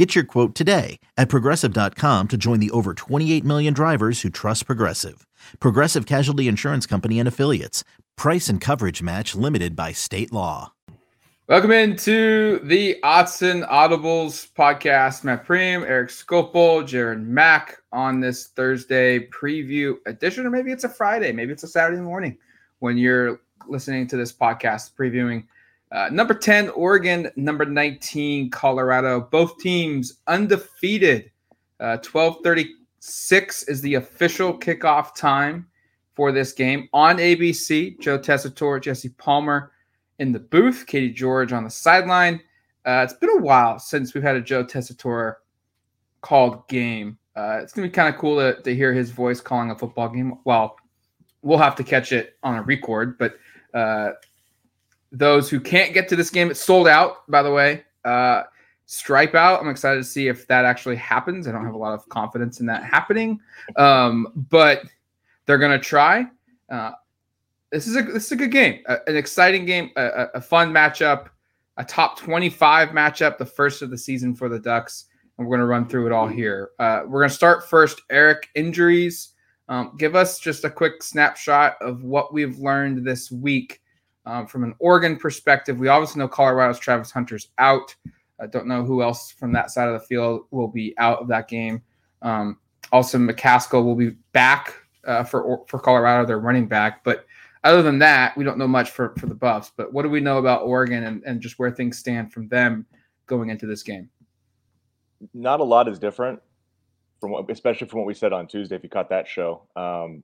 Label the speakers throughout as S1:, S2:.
S1: Get your quote today at progressive.com to join the over 28 million drivers who trust Progressive. Progressive Casualty Insurance Company and Affiliates. Price and coverage match limited by state law.
S2: Welcome into the Autzen Audibles podcast. Matt Prehm, Erik Skopil, Jared Mack on this Thursday preview edition, or maybe it's a Friday, maybe it's a Saturday morning when you're listening to this podcast previewing uh, number 10, Oregon. Number 19, Colorado. Both teams undefeated. Uh, 1236 is the official kickoff time for this game on ABC. Joe Tessitore, Jesse Palmer in the booth, Katie George on the sideline. Uh, it's been a while since we've had a Joe Tessitore called game. Uh, it's going to be kind of cool to, to hear his voice calling a football game. Well, we'll have to catch it on a record, but uh, those who can't get to this game, it's sold out, by the way. Uh, stripe out. I'm excited to see if that actually happens. I don't have a lot of confidence in that happening, um, but they're going to try. Uh, this is a this is a good game, a, an exciting game, a, a, fun matchup, a top 25 matchup, the first of the season for the Ducks. And we're going to run through it all here. Uh, we're going to start first. Erik, injuries. Um, give us just a quick snapshot of what we've learned this week um, from an Oregon perspective, we obviously know Colorado's Travis Hunter's out. I don't know who else from that side of the field will be out of that game. Um, also, McCaskill will be back uh, for for Colorado. They're running back, but other than that, we don't know much for for the Buffs. But what do we know about Oregon and, and just where things stand from them going into this game?
S3: Not a lot is different from what, especially from what we said on Tuesday. If you caught that show, um,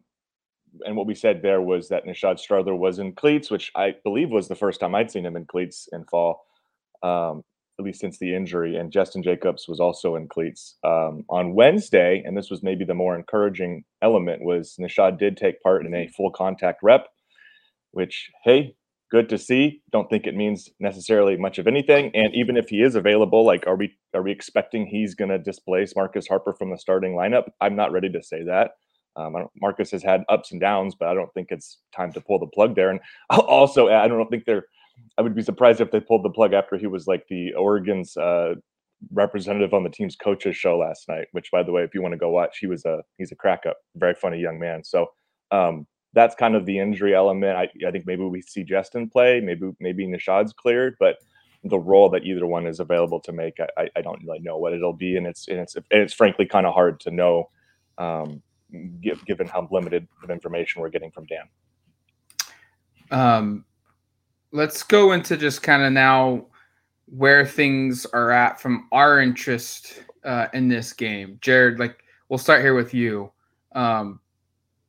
S3: and what we said there was that Nishad Strother was in cleats, which I believe was the first time I'd seen him in cleats in fall, um, at least since the injury. And Justin Jacobs was also in cleats um, on Wednesday, and this was maybe the more encouraging element was Nishad did take part in a full contact rep, which hey, good to see. Don't think it means necessarily much of anything. And even if he is available, like are we are we expecting he's going to displace Marcus Harper from the starting lineup? I'm not ready to say that. Um, Marcus has had ups and downs, but I don't think it's time to pull the plug there. And also, I don't think they're. I would be surprised if they pulled the plug after he was like the Oregon's uh, representative on the team's coaches show last night. Which, by the way, if you want to go watch, he was a he's a crack up, very funny young man. So um, that's kind of the injury element. I, I think maybe we see Justin play, maybe maybe Nishad's cleared, but the role that either one is available to make, I, I don't really know what it'll be, and it's and it's and it's frankly kind of hard to know. Um, given how limited of information we're getting from Dan.
S2: Um, let's go into just kind of now where things are at from our interest uh, in this game. Jared, like we'll start here with you. Um,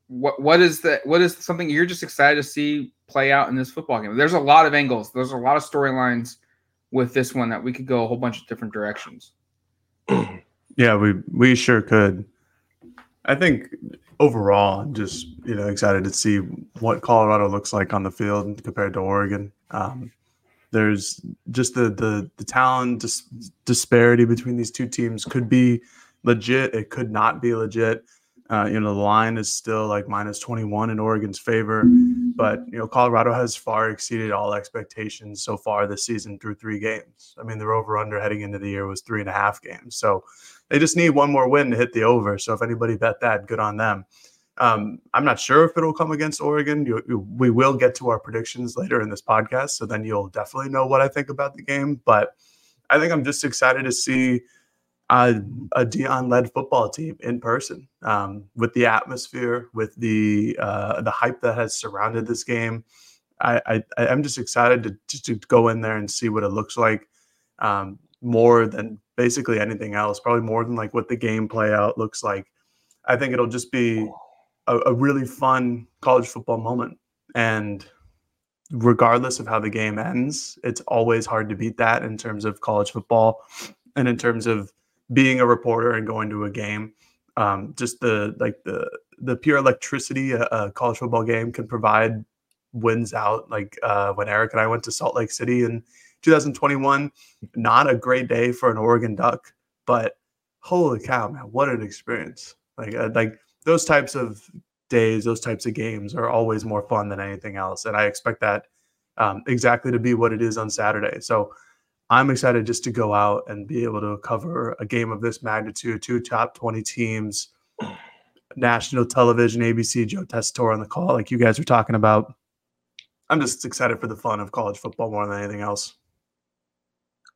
S2: what what is that? What is something you're just excited to see play out in this football game? There's a lot of angles. There's a lot of storylines with this one that we could go a whole bunch of different directions.
S4: Yeah, we we sure could. I think overall, I'm just you know excited to see what Colorado looks like on the field compared to Oregon. Um, there's just the the the talent dis- disparity between these two teams could be legit. It could not be legit. Uh, you know, the line is still like minus 21 in Oregon's favor, but you know, Colorado has far exceeded all expectations so far this season through three games. I mean, their over under heading into the year was three and a half games. So they just need one more win to hit the over. So if anybody bet that, good on them. Um, I'm not sure if it'll come against Oregon. You, you, we will get to our predictions later in this podcast, so then you'll definitely know what I think about the game. But I think I'm just excited to see a, a Deion-led football team in person, um, with the atmosphere, with the uh, the hype that has surrounded this game. I, I am just excited to, to, to go in there and see what it looks like. Um, more than basically anything else, probably more than like what the game play out looks like. I think it'll just be a, a really fun college football moment. And regardless of how the game ends, it's always hard to beat that in terms of college football and in terms of being a reporter and going to a game. Um, just the like the the pure electricity a, a, college football game can provide wins out. Like uh, when Erik and I went to Salt Lake City in 2021, not a great day for an Oregon Duck, but holy cow, man, what an experience! Like uh, like those types of days, those types of games are always more fun than anything else, and I expect that um, exactly to be what it is on Saturday. So. I'm excited just to go out and be able to cover a game of this magnitude, two top 20 teams, national television, ABC, Joe Tessitore on the call, like you guys were talking about. I'm just excited for the fun of college football more than anything else.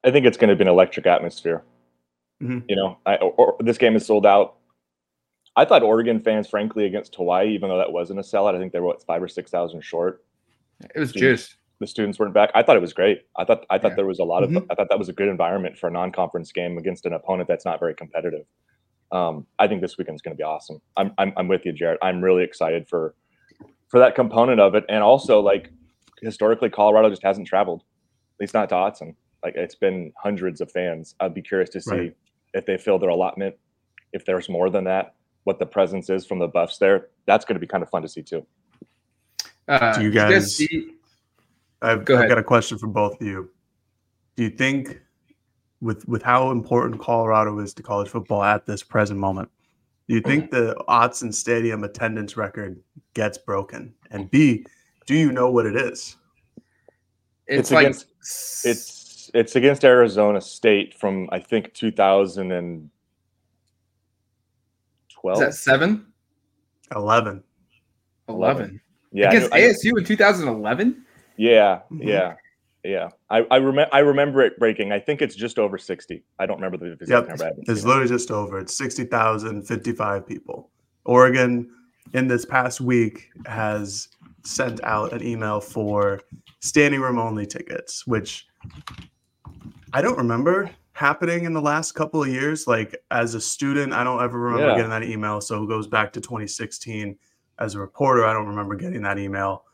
S3: I think it's going to be an electric atmosphere.
S4: Mm-hmm.
S3: You know, I, or, or, this game is sold out. I thought Oregon fans, frankly, against Hawaii, even though that wasn't a sellout, I think they were what five or six thousand short.
S2: It was juice.
S3: The students weren't back. I thought it was great. I thought I thought
S2: Yeah.
S3: there was a lot of.
S4: Mhm.
S3: I thought that was a good environment for a non-conference game against an opponent that's not very competitive. Um, I think this weekend's going to be awesome. I'm, I'm I'm with you, Jared. I'm really excited for for that component of it, and also like historically, Colorado just hasn't traveled, at least not to Autzen. Like it's been hundreds of fans. I'd be curious to see
S4: Right.
S3: if they fill their allotment, if there's more than that, what the presence is from the buffs there. That's going to be kind of fun to see too.
S2: Uh,
S4: Do you guys-
S2: see-
S4: I've,
S2: Go
S4: I've got a question for both of you. Do you think, with with how important Colorado is to college football at this present moment, do you think the Autzen Stadium attendance record gets broken? And B, do you know what it is?
S2: it's,
S3: It's
S2: like
S3: against- It's it's against Arizona State from I think 2012.
S2: is that seven?
S4: Eleven.
S2: 11.
S3: Yeah,
S2: Against
S3: I-
S2: ASU in 2011?
S3: yeah,
S4: Mhm.
S3: yeah, yeah. I I remember I remember it breaking. I think it's just over 60. I don't remember the exact
S4: Yep,
S3: number. I
S4: It's
S3: seen
S4: literally just over. It's 60,055 people. Oregon, in this past week, has sent out an email for standing room only tickets, which I don't remember happening in the last couple of years. Like as a student, I don't ever remember
S3: Yeah.
S4: getting that email. So it goes back to 2016. As a reporter, I don't remember getting that email.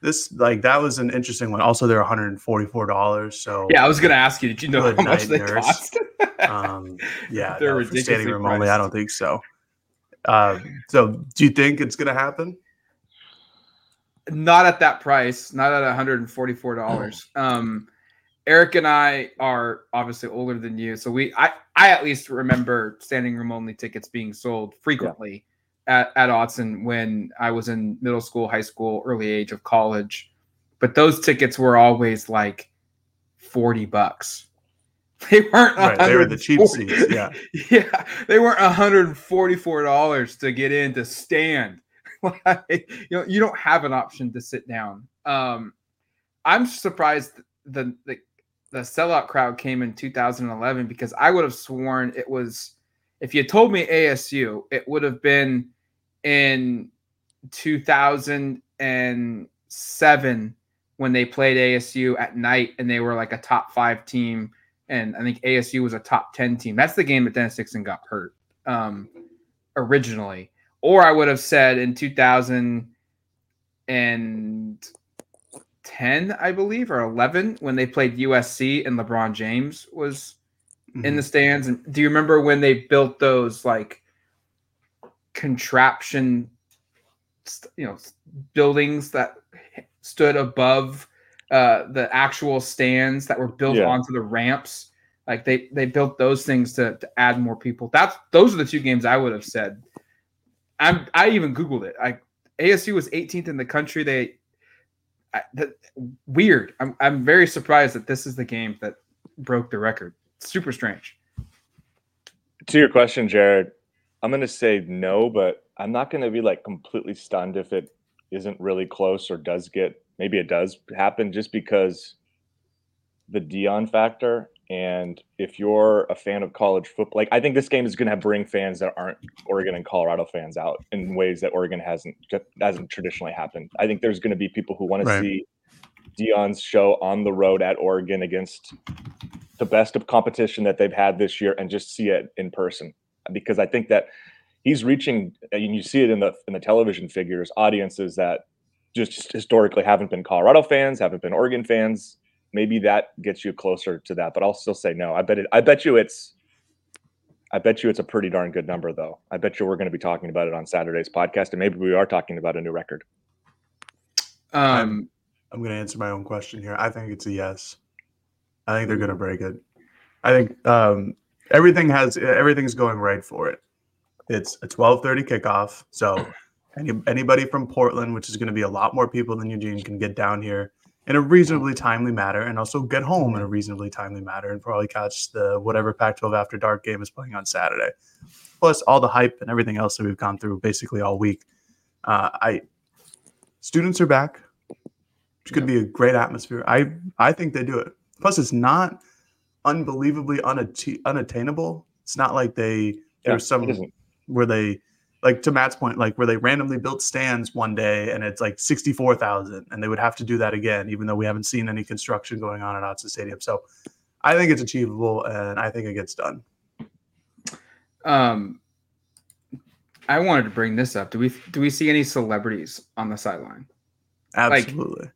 S4: This like that was an interesting one. Also, they're $144. So
S2: Yeah, I was going to ask you, did you know how much they
S4: nurse.
S2: cost?
S4: um, yeah,
S2: They're
S4: no, for standing room only, I don't think so. Um, so, do you think it's going to happen?
S2: not at that price, not at $144. Um, Erik and I are obviously older than you, so we I I at least remember standing room only tickets being sold frequently at at Autzen when I was in middle school, high school, early age of college. But those tickets were always like 40 bucks. They weren't
S4: Right, they were the cheap seats. Yeah,
S2: yeah, they weren't $144 to get in to stand. Like, you know, you don't have an option to sit down. Um, I'm surprised the, the the sellout crowd came in 2011 because I would have sworn it was if you told me ASU, it would have been in 2007 when they played ASU at night and they were like a top five team. And I think ASU was a top 10 team. That's the game that Dennis Dixon got hurt um, originally. Or I would have said in 2010, I believe, or 11, when they played USC and LeBron James was in the stands. And do you remember when they built those like contraption, you know, buildings that stood above uh, the actual stands that were built
S3: Yeah.
S2: onto the ramps? Like they they built those things to, to add more people. That's those are the two games I would have said. I'm I even googled it. I ASU was 18th in the country. They That, weird. I'm I'm very surprised that this is the game that broke the record. Super strange.
S3: To your question, Jared, I'm going to say no, but I'm not going to be like completely stunned if it isn't really close or does get maybe it does happen just because the Deion factor. And if you're a fan of college football, like I think this game is going to bring fans that aren't Oregon and Colorado fans out in ways that Oregon hasn't hasn't traditionally happened. I think there's going to be people who want
S4: Right.
S3: to see Deion's show on the road at Oregon against the best of competition that they've had this year and just see it in person because I think that he's reaching and you see it in the in the television figures audiences that just historically haven't been Colorado fans, haven't been Oregon fans. Maybe that gets you closer to that, but I'll still say no. I bet it. I bet you it's. I bet you it's a pretty darn good number, though. I bet you we're going to be talking about it on Saturday's podcast, and maybe we are talking about a new record.
S2: Um,
S4: I'm going to answer my own question here. I think it's a yes. I think they're going to break it. I think um, everything has everything's going right for it. It's a 12:30 kickoff, so any, anybody from Portland, which is going to be a lot more people than Eugene, can get down here in a reasonably timely manner, and also get home in a reasonably timely manner, and probably catch the whatever Pac-12 After Dark game is playing on Saturday. Plus all the hype and everything else that we've gone through basically all week. Uh, I students are back. It's going to be a great atmosphere. I I think they do it. Plus, it's not unbelievably unat- unattainable. It's not like they there's some where they like to Matt's point, like where they randomly built stands one day and it's like sixty four thousand, and they would have to do that again, even though we haven't seen any construction going on at Autzen Stadium. So, I think it's achievable, and I think it gets done.
S2: um, I wanted to bring this up. Do we do we see any celebrities on the sideline?
S4: Absolutely.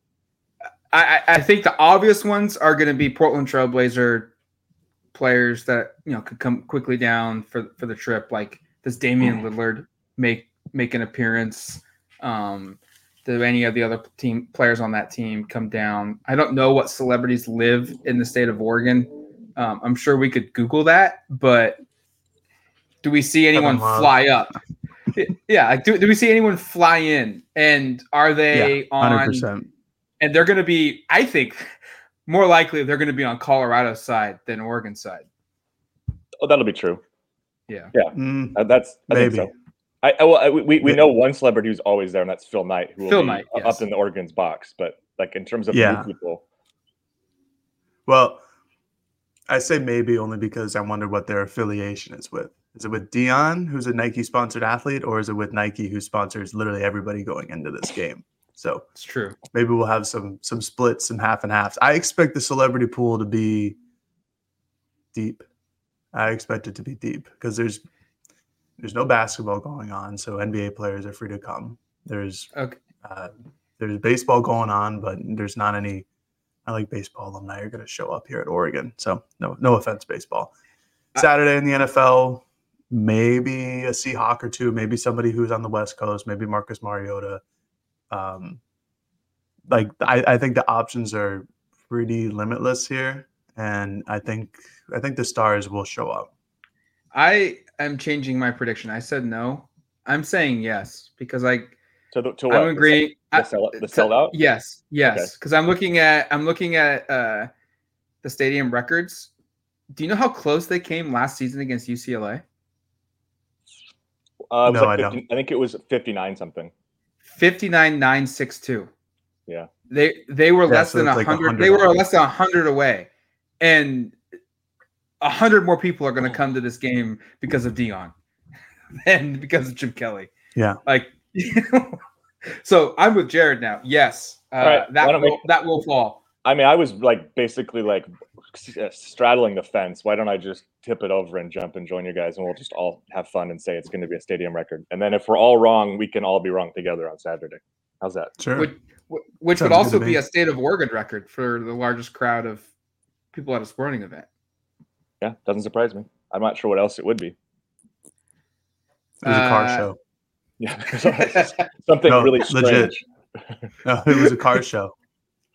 S2: I, I I think the obvious ones are going to be Portland Trailblazer players that you know could come quickly down for for the trip. Like does Damian Lillard make make an appearance? Um, do any of the other team players on that team come down? I don't know what celebrities live in the state of Oregon. Um, I'm sure we could Google that, but do we see anyone fly up? yeah, like do, do we see anyone fly in? And are they
S4: Hundred
S2: on?
S4: percent.
S2: and they're going to be i think more likely they're going to be on colorado's side than Oregon side
S3: Oh, that'll be true.
S2: yeah
S4: Mm,
S3: Uh, that's I think
S4: maybe.
S3: so. I, I, well, I, we, we know one celebrity who's always there, and that's Phil Knight, who will
S2: Phil
S3: be
S2: Knight,
S3: up
S2: yes.
S3: in the Oregon's box. But like in terms of
S4: Yeah.
S3: new people,
S4: Well, I say maybe only because I wonder what their affiliation is with. Is it with Deion, who's a Nike sponsored athlete, or is it with Nike, who sponsors literally everybody going into this game? So
S2: it's true
S4: maybe we'll have some some splits, some half and halves. I expect the celebrity pool to be deep. I expect it to be deep because there's there's no basketball going on, so NBA players are free to come. There's
S2: okay
S4: uh, there's baseball going on, but there's not any. I like baseball alumni are going to show up here at Oregon. So no, no offense, baseball. Saturday in the NFL, maybe a Seahawk or two, maybe somebody who's on the West Coast, maybe Marcus Mariota. Um, like I, I think the options are pretty limitless here, and I think I think the stars will show up.
S2: i am changing my prediction. I said no. I'm saying yes because i
S3: to the to what?
S2: i'm agreeing
S3: The,
S2: I-
S3: sell, the
S2: to-
S3: sellout.
S2: yes yes because i'm looking at i'm looking at uh the stadium records. Do you know how close they came last season against ucla
S3: Uh, it was
S4: No,
S3: like
S4: I
S3: 50 I think it was fifty nine something.
S2: 59962
S3: Yeah.
S2: they they were
S4: Yeah,
S2: less
S4: so
S2: than
S4: it's like
S2: 100
S4: 100
S2: they were less than 100 away. And 100 more people are going to come to this game because of Deion and because of jim kelly
S4: Yeah.
S2: like so i'm with jared now yes uh,
S3: All right,
S2: that will,
S3: we-
S2: that will fall
S3: I mean, I was like basically like uh, straddling the fence. Why don't I just tip it over and jump and join you guys, and we'll just all have fun and say it's going to be a stadium record. And then if we're all wrong, we can all be wrong together on Saturday. How's that?
S4: Sure.
S2: which, which would also be a state of oregon record for the largest crowd of people at a sporting event
S3: Yeah, doesn't surprise me. I'm not sure what else it would be.
S4: it was a car
S2: uh,
S4: show.
S3: Yeah, something
S4: No,
S3: really
S4: legit.
S3: strange.
S4: No, it was a car show.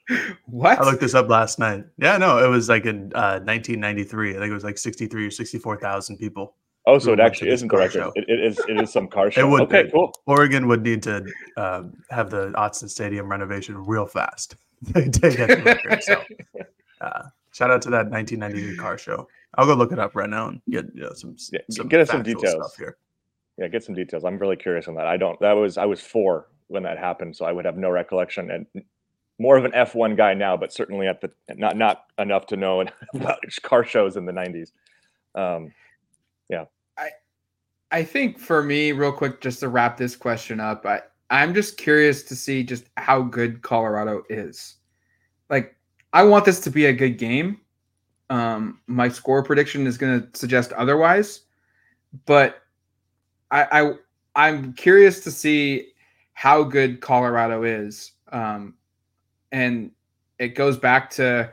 S2: what
S4: I looked this up last night. Yeah, no, it was like in uh, 1993. I think it was like 63 or 64,000 people.
S3: Oh, so it actually isn't the
S4: car
S3: record.
S4: show.
S3: It, it is. It is some car show.
S4: It would
S3: okay,
S4: be.
S3: cool.
S4: Oregon would need to um, have the Autzen Stadium renovation real fast to to get the record. So, uh, shout out to that 1993 car show. I'll go look it up right now and get you know, some,
S3: Yeah,
S4: some
S3: get us some details.
S4: stuff here.
S3: Yeah, get some details. I'm really curious on that. I don't. That was I was four when that happened, so I would have no recollection. And more of an F1 guy now, but certainly at the not not enough to know about car shows in the 90s. Um, yeah.
S2: I think for me, real quick, just to wrap this question up, I, I'm just curious to see just how good Colorado is. Like, I want this to be a good game. Um, my score prediction is going to suggest otherwise, but I, I I'm curious to see how good Colorado is. Um, and it goes back to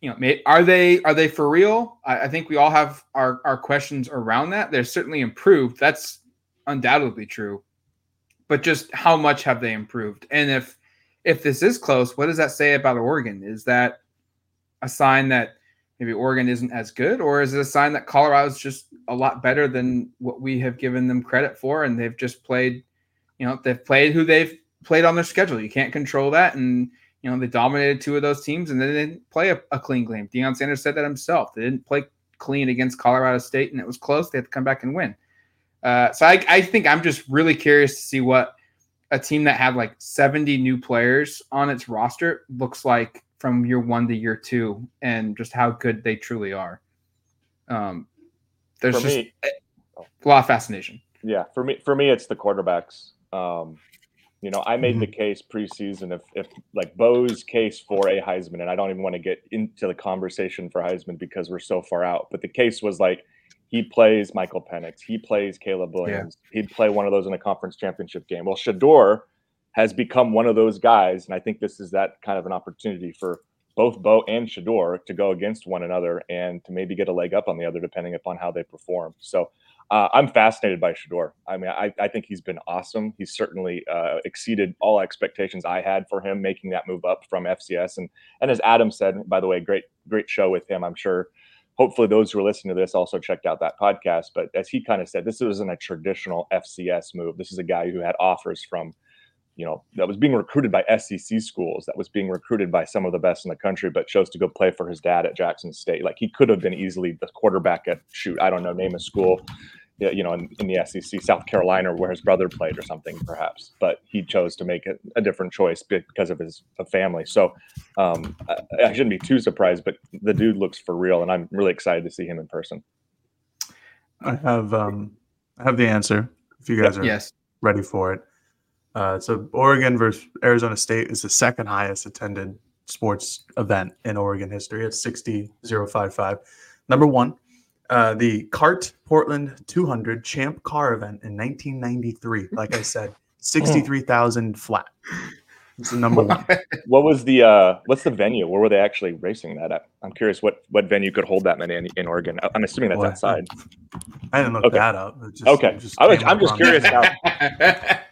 S2: you know are they are they for real I, I think we all have our our questions around that they're certainly improved that's undoubtedly true but just how much have they improved and if if this is close, what does that say about Oregon? Is that a sign that maybe Oregon isn't as good, or is it a sign that Colorado's just a lot better than what we have given them credit for, and they've just played, you know, they've played who they've played on their schedule. You can't control that, and you know they dominated two of those teams, and they didn't play a, a clean game. Deion Sanders said that himself. They didn't play clean against Colorado State, and it was close. They had to come back and win. Uh, so I, I think I'm just really curious to see what a team that had like 70 new players on its roster looks like from year one to year two and just how good they truly are. Um, there's
S3: For
S2: just
S3: me-
S2: a lot of fascination.
S3: Yeah, for me, for me, it's the quarterbacks. Um, you know, I made
S2: Mm-hmm.
S3: the case preseason if, if like Bo's case for a Heisman, and I don't even want to get into the conversation for Heisman because we're so far out. But the case was like he plays Michael Penix, he plays Caleb Williams, he'd play one of those in a conference championship game. Well, Shedeur has become one of those guys, and I think this is that kind of an opportunity for both Bo and Shedeur to go against one another and to maybe get a leg up on the other, depending upon how they perform. So uh, I'm fascinated by Shedeur. I mean, I, I think he's been awesome. He's certainly uh, exceeded all expectations I had for him making that move up from FCS. And and as Adam said, by the way, great great show with him. I'm sure. Hopefully, those who are listening to this also checked out that podcast. But as he kind of said, this wasn't a traditional FCS move. This is a guy who had offers from you know, that was being recruited by SEC schools, that was being recruited by some of the best in the country, but chose to go play for his dad at Jackson State. Like he could have been easily the quarterback at shoot, I don't know, name a school, you know, in, in the SEC, South Carolina, where his brother played or something, perhaps. But he chose to make it a different choice because of his of family. So um, I, I shouldn't be too surprised, but the dude looks for real, and I'm really excited to see him in person.
S4: I have um I have the answer if you guys are
S2: Yes.
S4: ready for it. Uh, so Oregon versus Arizona State is the second highest attended sports event in Oregon history. It's 60055. Number one, uh, the CART Portland 200 Champ Car event in 1993. Like I said, 63,000 flat. It's the number one.
S3: What was the uh, what's the venue? Where were they actually racing that at? I'm curious what what venue could hold that many in, in Oregon. I'm assuming that's
S4: Boy,
S3: outside.
S4: I didn't look
S3: Okay.
S4: that up. Just-
S3: Okay.
S4: just
S3: I was, I'm just curious now.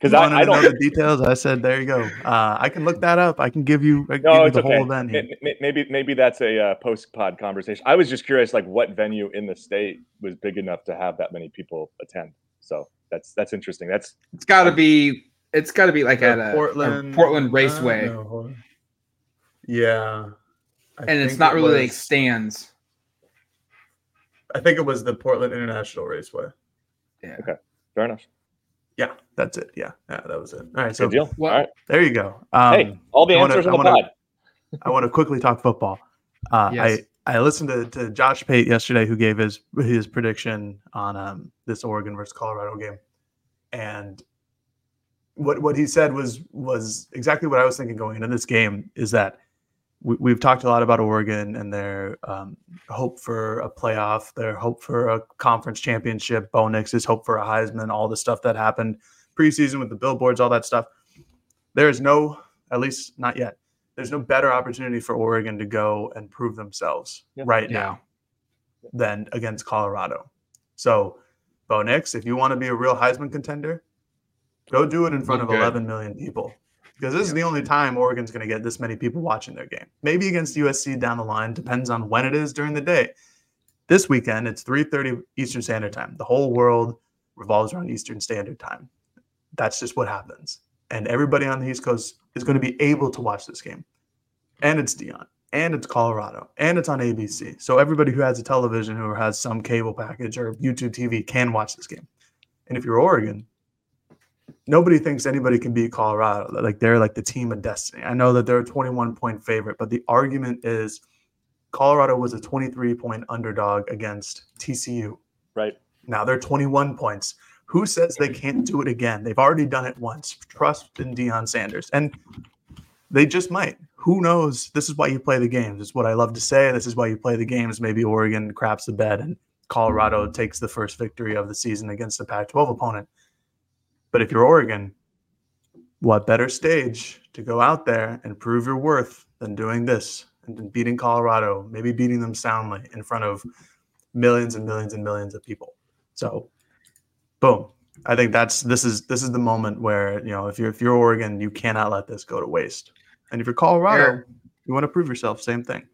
S3: Because I, I
S4: don't. Know the details. I said, there you go. Uh, I can look that up. I can give you, I can
S3: No,
S4: give you the
S3: okay.
S4: whole event here.
S3: May- may- Maybe maybe that's a uh, post pod conversation. I was just curious, like what venue in the state was big enough to have that many people attend. So that's that's interesting. That's
S2: it's got to be. It's got to be like at
S4: Uh,
S2: a
S4: Portland,
S2: Portland, Portland
S4: uh,
S2: Raceway,
S4: no, hold on. Yeah. I
S2: and it's not
S4: it
S2: really like stands.
S4: I think it was the Portland International Raceway. Yeah. Okay.
S3: Fair enough.
S4: Yeah, that's it. Yeah, yeah, that was it. All right, so
S3: Good deal.
S2: What-
S3: All right.
S4: there you go. Um,
S3: hey, all the
S4: I wanna-
S3: answers
S4: I
S3: on the
S4: wanna-
S3: pod.
S4: I want to quickly talk football. Uh,
S2: Yes.
S4: I I listened to, to Josh Pate yesterday, who gave his his prediction on um, this Oregon versus Colorado game, and what what he said was was exactly what I was thinking going into this game. Is that we, we've talked a lot about Oregon and their um, hope for a playoff, their hope for a conference championship, Bo Nix's hope for a Heisman, all the stuff that happened preseason with the billboards, all that stuff. There is no, at least not yet there's no better opportunity for Oregon to go and prove themselves
S3: Yeah.
S4: right
S2: Yeah.
S4: now than against Colorado. So, Bo Nix, if you want to be a real Heisman contender, go do it in front
S2: Look
S4: of 11 million people because this is the only time Oregon's going to get this many people watching their game. Maybe against USC down the line, depends on when it is during the day. This weekend, it's 3:30 Eastern Standard Time. The whole world revolves around Eastern Standard Time. That's just what happens. And everybody on the East Coast is going to be able to watch this game. And it's Deion. And it's Colorado. And it's on ABC. So everybody who has a television or has some cable package or YouTube TV can watch this game. And if you're Oregon, nobody thinks anybody can beat Colorado. Like they're like the team of destiny. I know that they're a 21 point favorite, but the argument is Colorado was a 23 point underdog against TCU.
S3: Right.
S4: Now they're 21 points. Who says they can't do it again? They've already done it once. Trust in Deion Sanders. And they just might. Who knows? This is why you play the games. It's what I love to say. This is why you play the games. Maybe Oregon craps the bed and Colorado takes the first victory of the season against a Pac 12 opponent. But if you're Oregon, what better stage to go out there and prove your worth than doing this and beating Colorado, maybe beating them soundly in front of millions and millions and millions of people. So, boom. I think that's this is this is the moment where you know if you're if you're Oregon, you cannot let this go to waste. And if you're Colorado, Jared, you want to prove yourself. Same thing.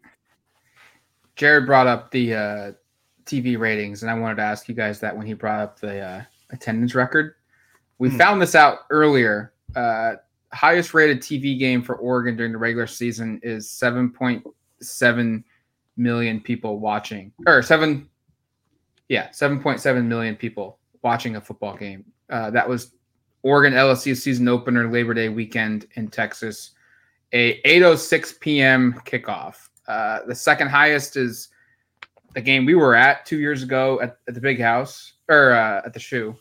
S2: Jared brought up the uh, TV ratings, and I wanted to ask you guys that when he brought up the uh, attendance record. We hmm. found this out earlier. Uh, highest rated TV game for Oregon during the regular season is 7.7 million people watching, or seven, yeah, 7.7 million people watching a football game. Uh, that was Oregon LSU season opener Labor Day weekend in Texas, a 8:06 p.m. kickoff. Uh, the second highest is the game we were at two years ago at, at the Big House or uh, at the Shoe.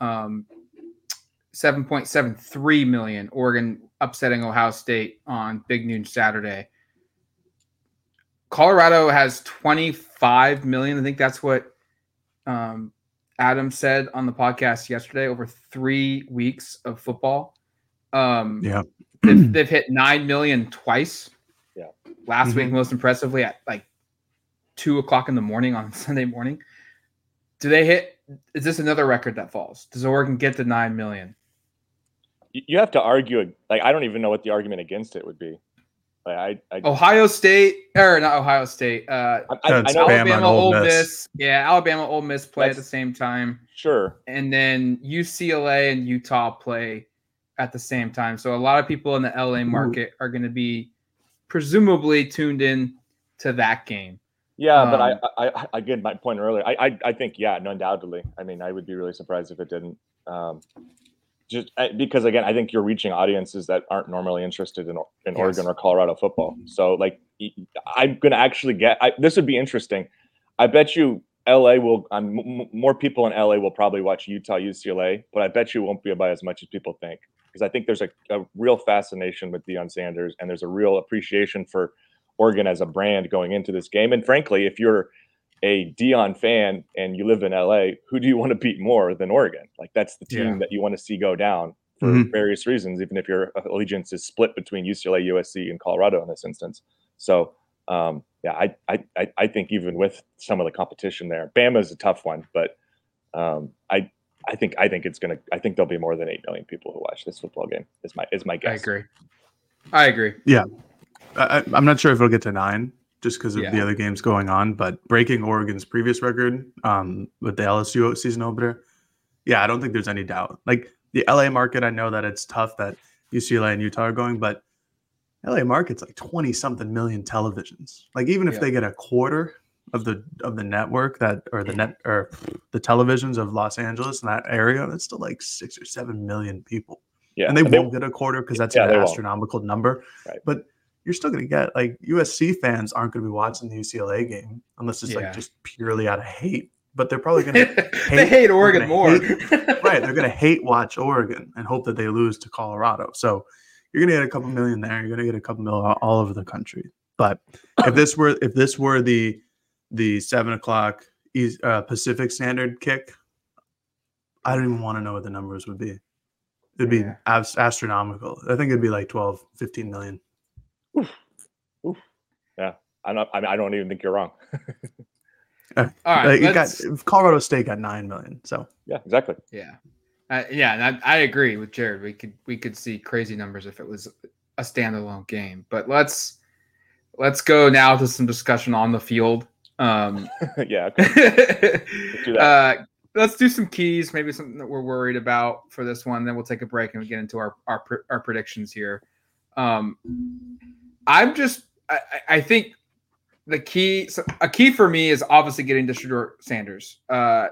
S2: Um, 7.73 million. Oregon upsetting Ohio State on Big Noon Saturday. Colorado has 25 million. I think that's what um, Adam said on the podcast yesterday. Over three weeks of football. Um,
S4: yeah,
S2: they've, they've, hit nine million twice.
S3: Yeah,
S2: last mm-hmm. week most impressively at like two o'clock in the morning on Sunday morning. Do they hit? Is this another record that falls? Does Oregon get to nine million?
S3: You have to argue. Like I don't even know what the argument against it would be. Like, I, I
S2: Ohio State or not Ohio State. Uh, I, I know Alabama, Ole Miss. Miss. Yeah, Alabama, Ole Miss play That's, at the same time.
S3: Sure.
S2: And then UCLA and Utah play at the same time. So a lot of people in the LA market Ooh. are going to be presumably tuned in to that game.
S3: Yeah, um, but I, I, I, again, my point earlier, I, I, I think, yeah, undoubtedly. I mean, I would be really surprised if it didn't. Um, just because again, I think you're reaching audiences that aren't normally interested in in yes. Oregon or Colorado football. So like, I'm gonna actually get. I, this would be interesting. I bet you LA will. Um, m- more people in LA will probably watch Utah UCLA, but I bet you won't be by as much as people think because I think there's a, a real fascination with Deion Sanders and there's a real appreciation for Oregon as a brand going into this game. And frankly, if you're a Deion fan and you live in LA, who do you want to beat more than Oregon? Like that's the team yeah. that you want to see go down for mm-hmm. various reasons, even if your allegiance is split between UCLA, USC, and Colorado in this instance. So um, yeah, I, I I think even with some of the competition there, Bama is a tough one, but um, I I think I think it's gonna I think there'll be more than eight million people who watch this football game. Is my is my guess.
S2: I agree. I agree.
S4: Yeah, I, am not sure if it'll get to nine just because of yeah. the other games going on, but breaking Oregon's previous record um, with the LSU season opener, yeah, I don't think there's any doubt. Like the LA market, I know that it's tough that UCLA and Utah are going, but LA market's like 20 something million televisions. Like even if yeah. they get a quarter of the of the network that or the net or the televisions of Los Angeles in that area, that's still like six or seven million people. Yeah. And they and won't they, get a quarter because that's yeah, an astronomical won't. number. Right. But you're still going to get like USC fans aren't going to be watching the UCLA game unless it's yeah. like just purely out of hate. But they're probably going to
S2: they hate Oregon more,
S4: hate, right? They're going to hate watch Oregon and hope that they lose to Colorado. So you're going to get a couple million there. You're going to get a couple million all over the country. But if this were if this were the the seven o'clock uh, Pacific Standard kick, I don't even want to know what the numbers would be. It'd yeah. be astronomical. I think it'd be like 12, 15 million.
S3: Oof. Oof. Yeah, I'm not. I, mean, I don't even think you're wrong.
S4: All right, uh, got Colorado State got nine million. So
S3: yeah, exactly.
S2: Yeah, uh, yeah, and I, I, agree with Jared. We could we could see crazy numbers if it was a standalone game. But let's let's go now to some discussion on the field. Um,
S3: yeah. let's,
S2: do uh, let's do some keys, maybe something that we're worried about for this one. Then we'll take a break and we get into our our, our predictions here. Um, I'm just, I, I think the key, a key for me is obviously getting to Shedeur Sanders. Uh,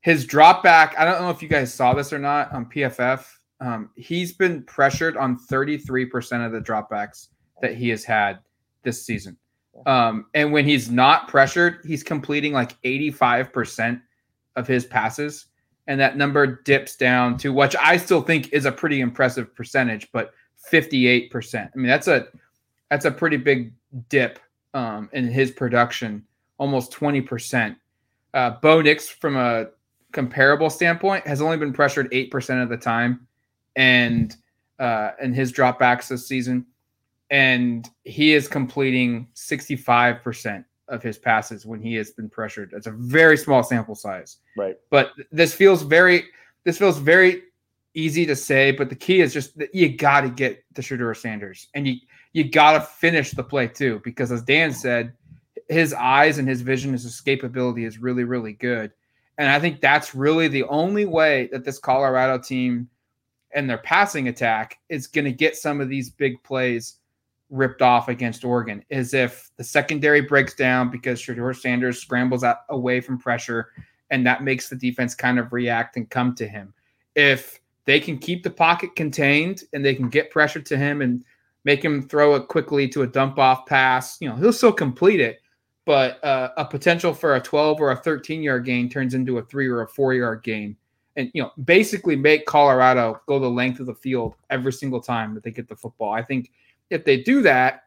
S2: his drop back, I don't know if you guys saw this or not on PFF. Um, he's been pressured on 33% of the dropbacks that he has had this season. Um, and when he's not pressured, he's completing like 85% of his passes. And that number dips down to which I still think is a pretty impressive percentage, but 58%. I mean, that's a that's a pretty big dip um, in his production, almost 20%. Uh, Bo Nix, from a comparable standpoint, has only been pressured 8% of the time and uh, in his dropbacks this season. And he is completing 65% of his passes when he has been pressured. That's a very small sample size.
S3: Right.
S2: But this feels very this feels very easy to say, but the key is just that you got to get the Shedeur Sanders, and you you got to finish the play too, because as Dan said, his eyes and his vision, his escapability is really really good, and I think that's really the only way that this Colorado team and their passing attack is going to get some of these big plays ripped off against Oregon is if the secondary breaks down because Shedeur Sanders scrambles out away from pressure and that makes the defense kind of react and come to him. If they can keep the pocket contained and they can get pressure to him and make him throw it quickly to a dump off pass, you know, he'll still complete it, but uh, a potential for a 12 or a 13 yard gain turns into a three or a four yard gain. And, you know, basically make Colorado go the length of the field every single time that they get the football. I think if they do that,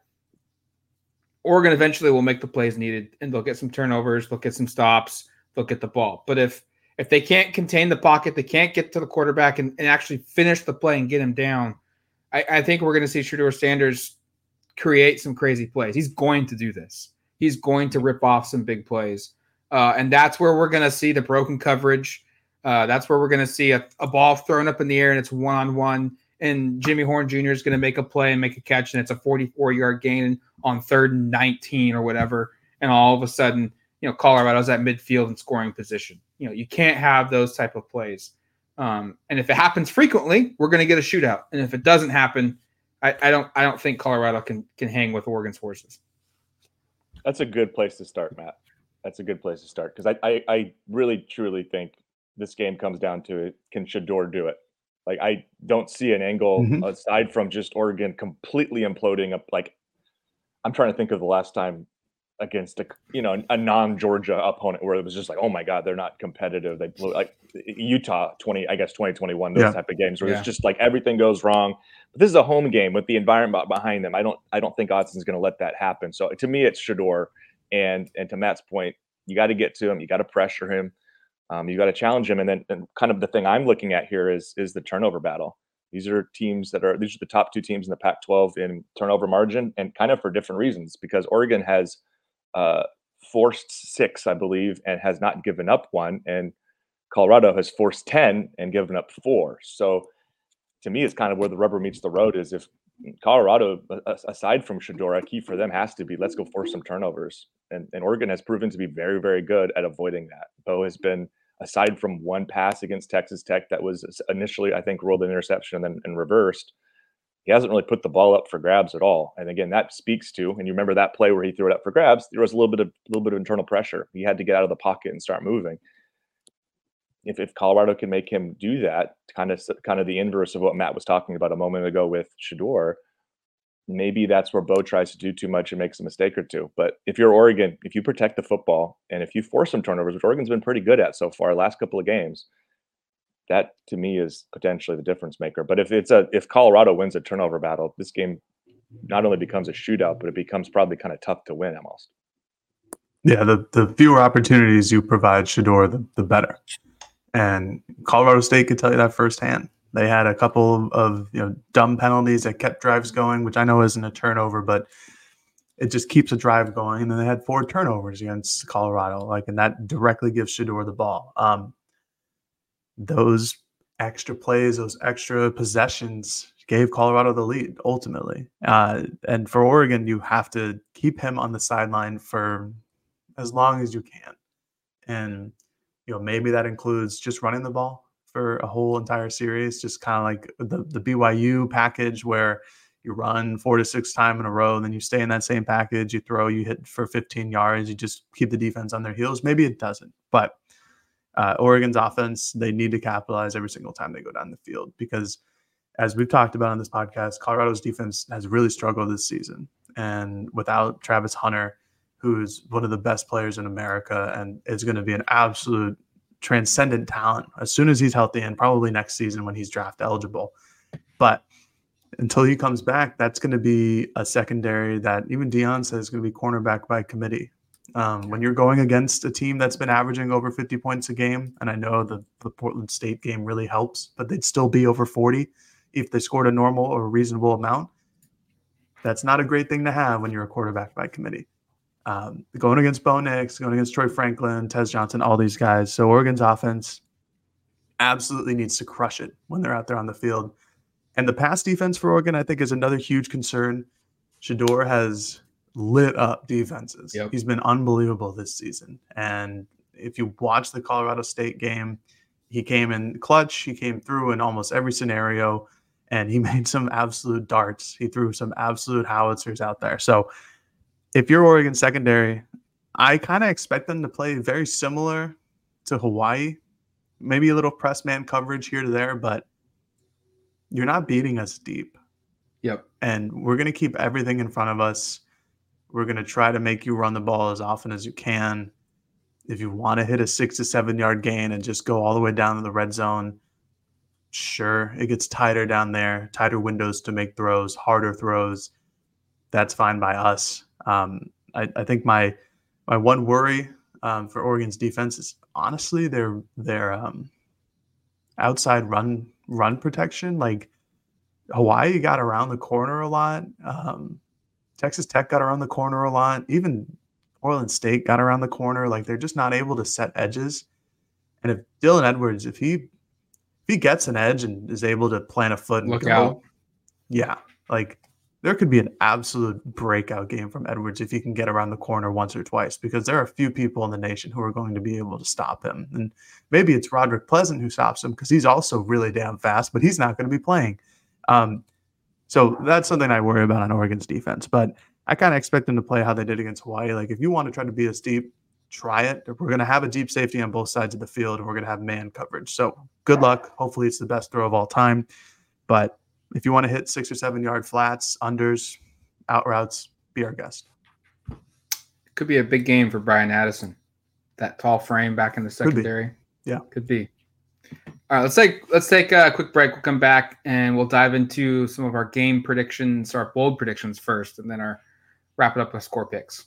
S2: Oregon eventually will make the plays needed and they'll get some turnovers, they'll get some stops, they'll get the ball. But if if they can't contain the pocket, they can't get to the quarterback and, and actually finish the play and get him down. I, I think we're going to see Shedeur Sanders create some crazy plays. He's going to do this. He's going to rip off some big plays. Uh, and that's where we're going to see the broken coverage. Uh, that's where we're going to see a, a, ball thrown up in the air and it's one on one and Jimmy Horn Jr. is going to make a play and make a catch, and it's a 44 yard gain on third and 19 or whatever. And all of a sudden, you know, Colorado's at midfield and scoring position. You know, you can't have those type of plays. Um, and if it happens frequently, we're going to get a shootout. And if it doesn't happen, I, I don't I don't think Colorado can can hang with Oregon's forces.
S3: That's a good place to start, Matt. That's a good place to start because I, I I really truly think this game comes down to it. Can Shedeur do it? Like I don't see an angle mm-hmm. aside from just Oregon completely imploding up. Like I'm trying to think of the last time against a you know a non-Georgia opponent where it was just like oh my god they're not competitive they blew like Utah 20 I guess 2021 those yeah. type of games where yeah. it's just like everything goes wrong but this is a home game with the environment behind them I don't I don't think Autzen's going to let that happen so to me it's Shedeur and and to Matt's point you got to get to him you got to pressure him um, you got to challenge him, and then and kind of the thing I'm looking at here is is the turnover battle. These are teams that are these are the top two teams in the Pac-12 in turnover margin, and kind of for different reasons. Because Oregon has uh, forced six, I believe, and has not given up one, and Colorado has forced ten and given up four. So to me, it's kind of where the rubber meets the road. Is if Colorado, aside from Shedeur, key for them has to be let's go force some turnovers. And, and Oregon has proven to be very, very good at avoiding that. Bo has been aside from one pass against Texas Tech that was initially, I think, rolled an interception and then and reversed, he hasn't really put the ball up for grabs at all. And again, that speaks to, and you remember that play where he threw it up for grabs, there was a little bit of little bit of internal pressure. He had to get out of the pocket and start moving. If, if Colorado can make him do that, kind of kind of the inverse of what Matt was talking about a moment ago with Shedeur, maybe that's where Bo tries to do too much and makes a mistake or two. But if you're Oregon, if you protect the football and if you force some turnovers, which Oregon's been pretty good at so far, last couple of games, that to me is potentially the difference maker. But if it's a if Colorado wins a turnover battle, this game not only becomes a shootout, but it becomes probably kind of tough to win almost.
S4: Yeah, the, the fewer opportunities you provide Shedeur, the, the better. And Colorado State could tell you that firsthand. They had a couple of you know dumb penalties that kept drives going, which I know isn't a turnover, but it just keeps a drive going. And then they had four turnovers against Colorado, like, and that directly gives Shedeur the ball. Um, those extra plays, those extra possessions gave Colorado the lead ultimately. Uh, and for Oregon, you have to keep him on the sideline for as long as you can. And, you know, maybe that includes just running the ball for a whole entire series, just kind of like the, the BYU package where you run four to six times in a row, and then you stay in that same package, you throw, you hit for 15 yards, you just keep the defense on their heels. Maybe it doesn't, but uh, Oregon's offense, they need to capitalize every single time they go down the field because, as we've talked about on this podcast, Colorado's defense has really struggled this season. And without Travis Hunter, who's one of the best players in America and is going to be an absolute transcendent talent as soon as he's healthy and probably next season when he's draft eligible. But until he comes back, that's going to be a secondary that even Deion says is going to be cornerback by committee. Um, when you're going against a team that's been averaging over 50 points a game, and I know the, the Portland State game really helps, but they'd still be over 40 if they scored a normal or reasonable amount. That's not a great thing to have when you're a quarterback by committee um, going against Bo Nix, going against Troy Franklin, Tez Johnson, all these guys. So Oregon's offense, absolutely needs to crush it when they're out there on the field. And the pass defense for Oregon, I think, is another huge concern. Shedeur has lit up defenses.
S2: Yep.
S4: He's been unbelievable this season. And if you watch the Colorado State game, he came in clutch. He came through in almost every scenario, and he made some absolute darts. He threw some absolute howitzers out there. So, if you're Oregon secondary, I kind of expect them to play very similar to Hawaii. Maybe a little press man coverage here to there, but you're not beating us deep.
S2: Yep.
S4: And we're going to keep everything in front of us. We're going to try to make you run the ball as often as you can. If you want to hit a six to seven yard gain and just go all the way down to the red zone, sure, it gets tighter down there, tighter windows to make throws, harder throws. That's fine by us. Um, I, I think my my one worry um, for Oregon's defense is honestly their their um, outside run run protection. Like Hawaii got around the corner a lot. Um, Texas Tech got around the corner a lot. Even Portland State got around the corner. Like they're just not able to set edges. And if Dylan Edwards, if he if he gets an edge and is able to plant a foot and
S2: Look
S4: go,
S2: out.
S4: yeah, like there could be an absolute breakout game from Edwards if he can get around the corner once or twice, because there are a few people in the nation who are going to be able to stop him. And maybe it's Roderick Pleasant who stops him because he's also really damn fast, but he's not going to be playing. Um, so that's something I worry about on Oregon's defense. But I kind of expect them to play how they did against Hawaii. Like if you want to try to be us deep, try it. We're going to have a deep safety on both sides of the field, and we're going to have man coverage. So good luck. Hopefully, it's the best throw of all time. But if you want to hit six or seven yard flats, unders, out routes, be our guest.
S2: Could be a big game for Brian Addison. That tall frame back in the
S4: Could
S2: secondary.
S4: Yeah.
S2: Could be. All right, let's take let's take a quick break. We'll come back and we'll dive into some of our game predictions, our bold predictions first, and then our wrap it up with score picks.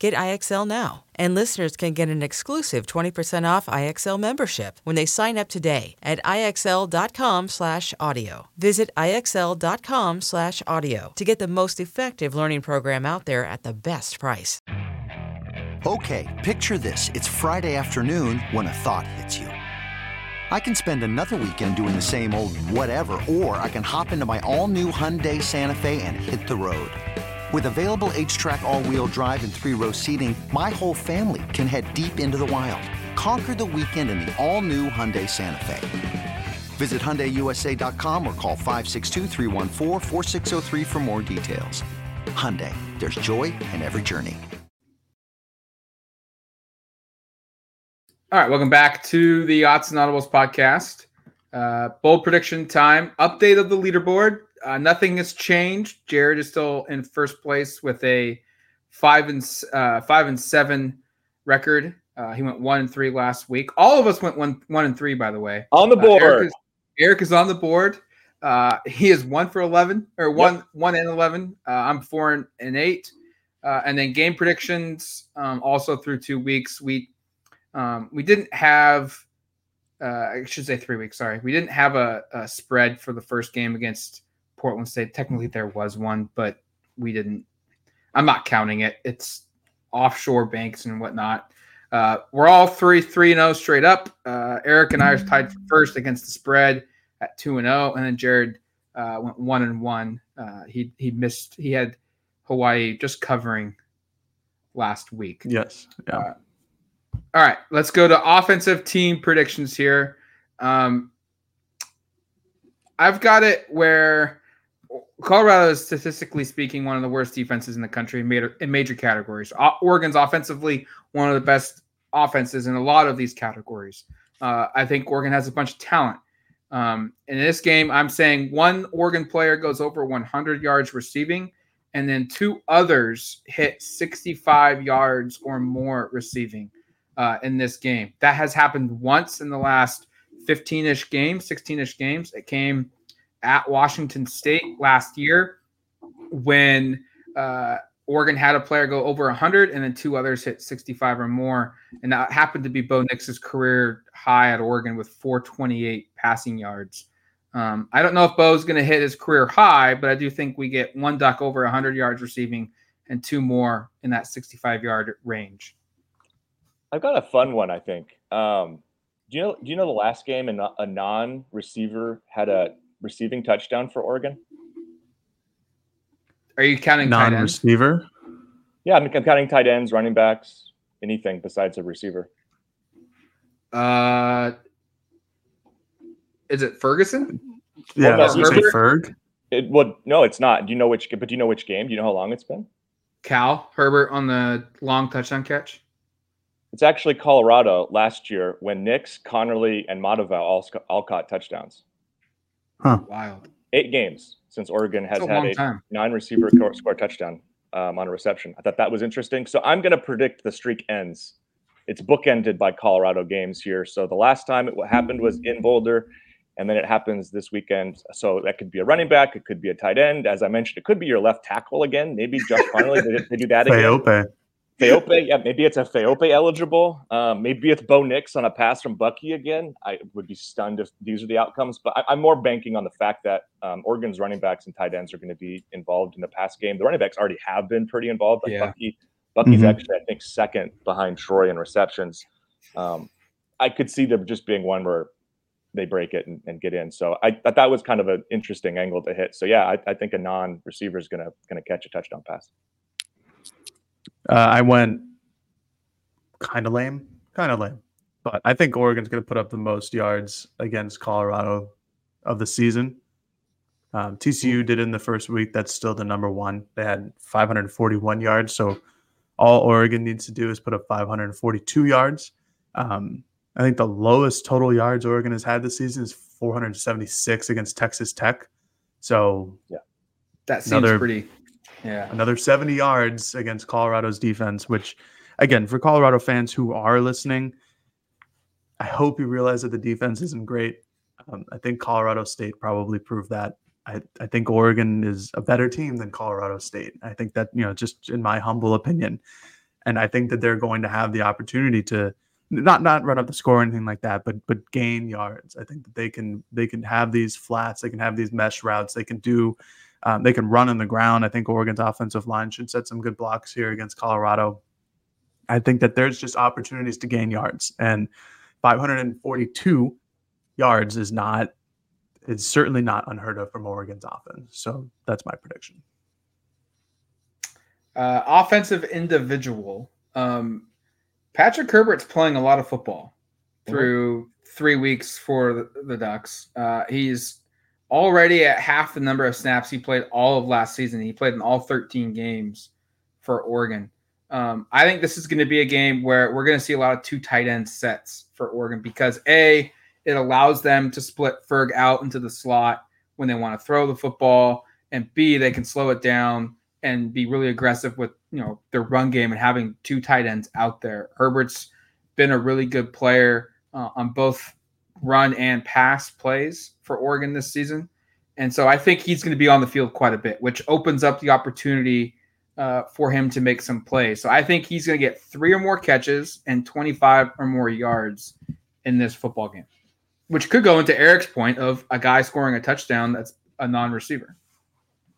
S5: Get IXL now. And listeners can get an exclusive 20% off IXL membership when they sign up today at IXL.com/audio. Visit IXL.com/audio to get the most effective learning program out there at the best price.
S6: Okay, picture this. It's Friday afternoon when a thought hits you. I can spend another weekend doing the same old whatever, or I can hop into my all new Hyundai Santa Fe and hit the road. With available HTRAC, all wheel drive, and three row seating, my whole family can head deep into the wild. Conquer the weekend in the all new Hyundai Santa Fe. Visit HyundaiUSA.com or call 562-314-4603 for more details. Hyundai, there's joy in every journey.
S2: All right, welcome back to the Autzen Audibles podcast. Uh, bold prediction time. Update of the leaderboard. Uh, nothing has changed. Jared is still in first place with a five and uh, five and seven record. Uh, he went one and three last week. All of us went one one and three, by the way.
S3: On the
S2: Uh,
S3: board.
S2: Erik, is, Erik is on the board. Uh, he is one for eleven or one one and eleven. Uh, I'm four and, eight. Uh, and then game predictions um, also through two weeks. We um, we didn't have uh, I should say three weeks. Sorry, we didn't have a, a spread for the first game against Portland State. Technically, there was one, but we didn't. I'm not counting it. It's offshore banks and whatnot. Uh, we're all three three and zero straight up. Uh, Erik and I are tied for first against the spread at two and zero, and then Jared uh, went one and one. Uh, he he missed. He had Hawaii just covering last week.
S4: Yes. Yeah.
S2: Uh, All right, let's go to offensive team predictions here. Um, I've got it where Colorado is statistically speaking one of the worst defenses in the country in major, in major categories. Oregon's offensively one of the best offenses in a lot of these categories. Uh, I think Oregon has a bunch of talent. Um, in this game, I'm saying one Oregon player goes over 100 yards receiving, and then two others hit 65 yards or more receiving uh, in this game. That has happened once in the last 15 ish games, 16 ish games. It came at Washington State last year when uh, Oregon had a player go over 100 and then two others hit 65 or more. And that happened to be Bo Nix's career high at Oregon with 428 passing yards. Um, I don't know if Bo's going to hit his career high, but I do think we get one duck over 100 yards receiving and two more in that 65 yard range.
S3: I've got a fun one, I think. Um, do you know? Do you know the last game a, a non-receiver had a receiving touchdown for Oregon?
S2: Are you counting
S4: non-receiver?
S3: Yeah, I'm, I'm counting tight ends, running backs, anything besides a receiver.
S2: Uh, is it Ferguson?
S4: Yeah,
S3: Well,
S4: well,
S3: no,
S4: say Ferg.
S3: It would no, it's not. Do you know which? But do you know which game? Do you know how long it's been?
S2: Cal Herbert on the long touchdown catch.
S3: It's actually Colorado last year when Nix, Conerly, and Matavao all, sc- all caught touchdowns.
S2: Wild.
S3: Eight games since Oregon has
S2: a
S3: had a
S2: time.
S3: nine-receiver co- score touchdown um, on a reception. I thought that was interesting. So I'm going to predict the streak ends. It's bookended by Colorado games here. So the last time it happened was in Boulder, and then it happens this weekend. So that could be a running back, it could be a tight end. As I mentioned, it could be your left tackle again. Maybe Josh Conerly. they, they do that again.
S4: Feope.
S3: Feope, yeah, maybe it's a Feope eligible. Um, maybe it's Bo Nix on a pass from Bucky again. I would be stunned if these are the outcomes, but I, I'm more banking on the fact that um, Oregon's running backs and tight ends are going to be involved in the pass game. The running backs already have been pretty involved. Like
S2: Yeah.
S3: Bucky, Bucky's
S4: Mhm.
S3: actually, I think, second behind Troy in receptions. Um, I could see them just being one where they break it and, and get in. So I thought that was kind of an interesting angle to hit. So yeah, I, I think a non-receiver is going to going to catch a touchdown pass.
S4: Uh, I went kind of lame, kind of lame, but I think Oregon's going to put up the most yards against Colorado of the season. Um, TCU did in the first week. That's still the number one. They had 541 yards. So all Oregon needs to do is put up 542 yards. Um, I think the lowest total yards Oregon has had this season is 476 against Texas Tech. So yeah,
S2: That seems
S4: Another-
S2: pretty. Yeah.
S4: another 70 yards against Colorado's defense, which, again, for Colorado fans who are listening, I hope you realize that the defense isn't great. Um, I think Colorado State probably proved that. I, I think Oregon is a better team than Colorado State. I think that, you know, just in my humble opinion. And I think that they're going to have the opportunity to not not run up the score or anything like that, but but gain yards. I think that they can they can have these flats, they can have these mesh routes, they can do um, they can run in the ground. I think Oregon's offensive line should set some good blocks here against Colorado. I think that there's just opportunities to gain yards, and 542 yards is not. It's certainly not unheard of from Oregon's offense. So that's my prediction.
S2: Uh, offensive individual. Um, Patrick Herbert's playing a lot of football through three weeks for the, the Ducks. Uh, he's already at half the number of snaps he played all of last season. He played in all 13 games for Oregon. Um, I think this is going to be a game where we're going to see a lot of two tight end sets for Oregon because A, it allows them to split Ferg out into the slot when they want to throw the football, and B, they can slow it down and be really aggressive with you know their run game and having two tight ends out there. Herbert's been a really good player uh, on both run and pass plays for Oregon this season, and so I think he's going to be on the field quite a bit, which opens up the opportunity uh, for him to make some plays. So I think he's going to get three or more catches and 25 or more yards in this football game, which could go into Erik's point of a guy scoring a touchdown that's a non-receiver.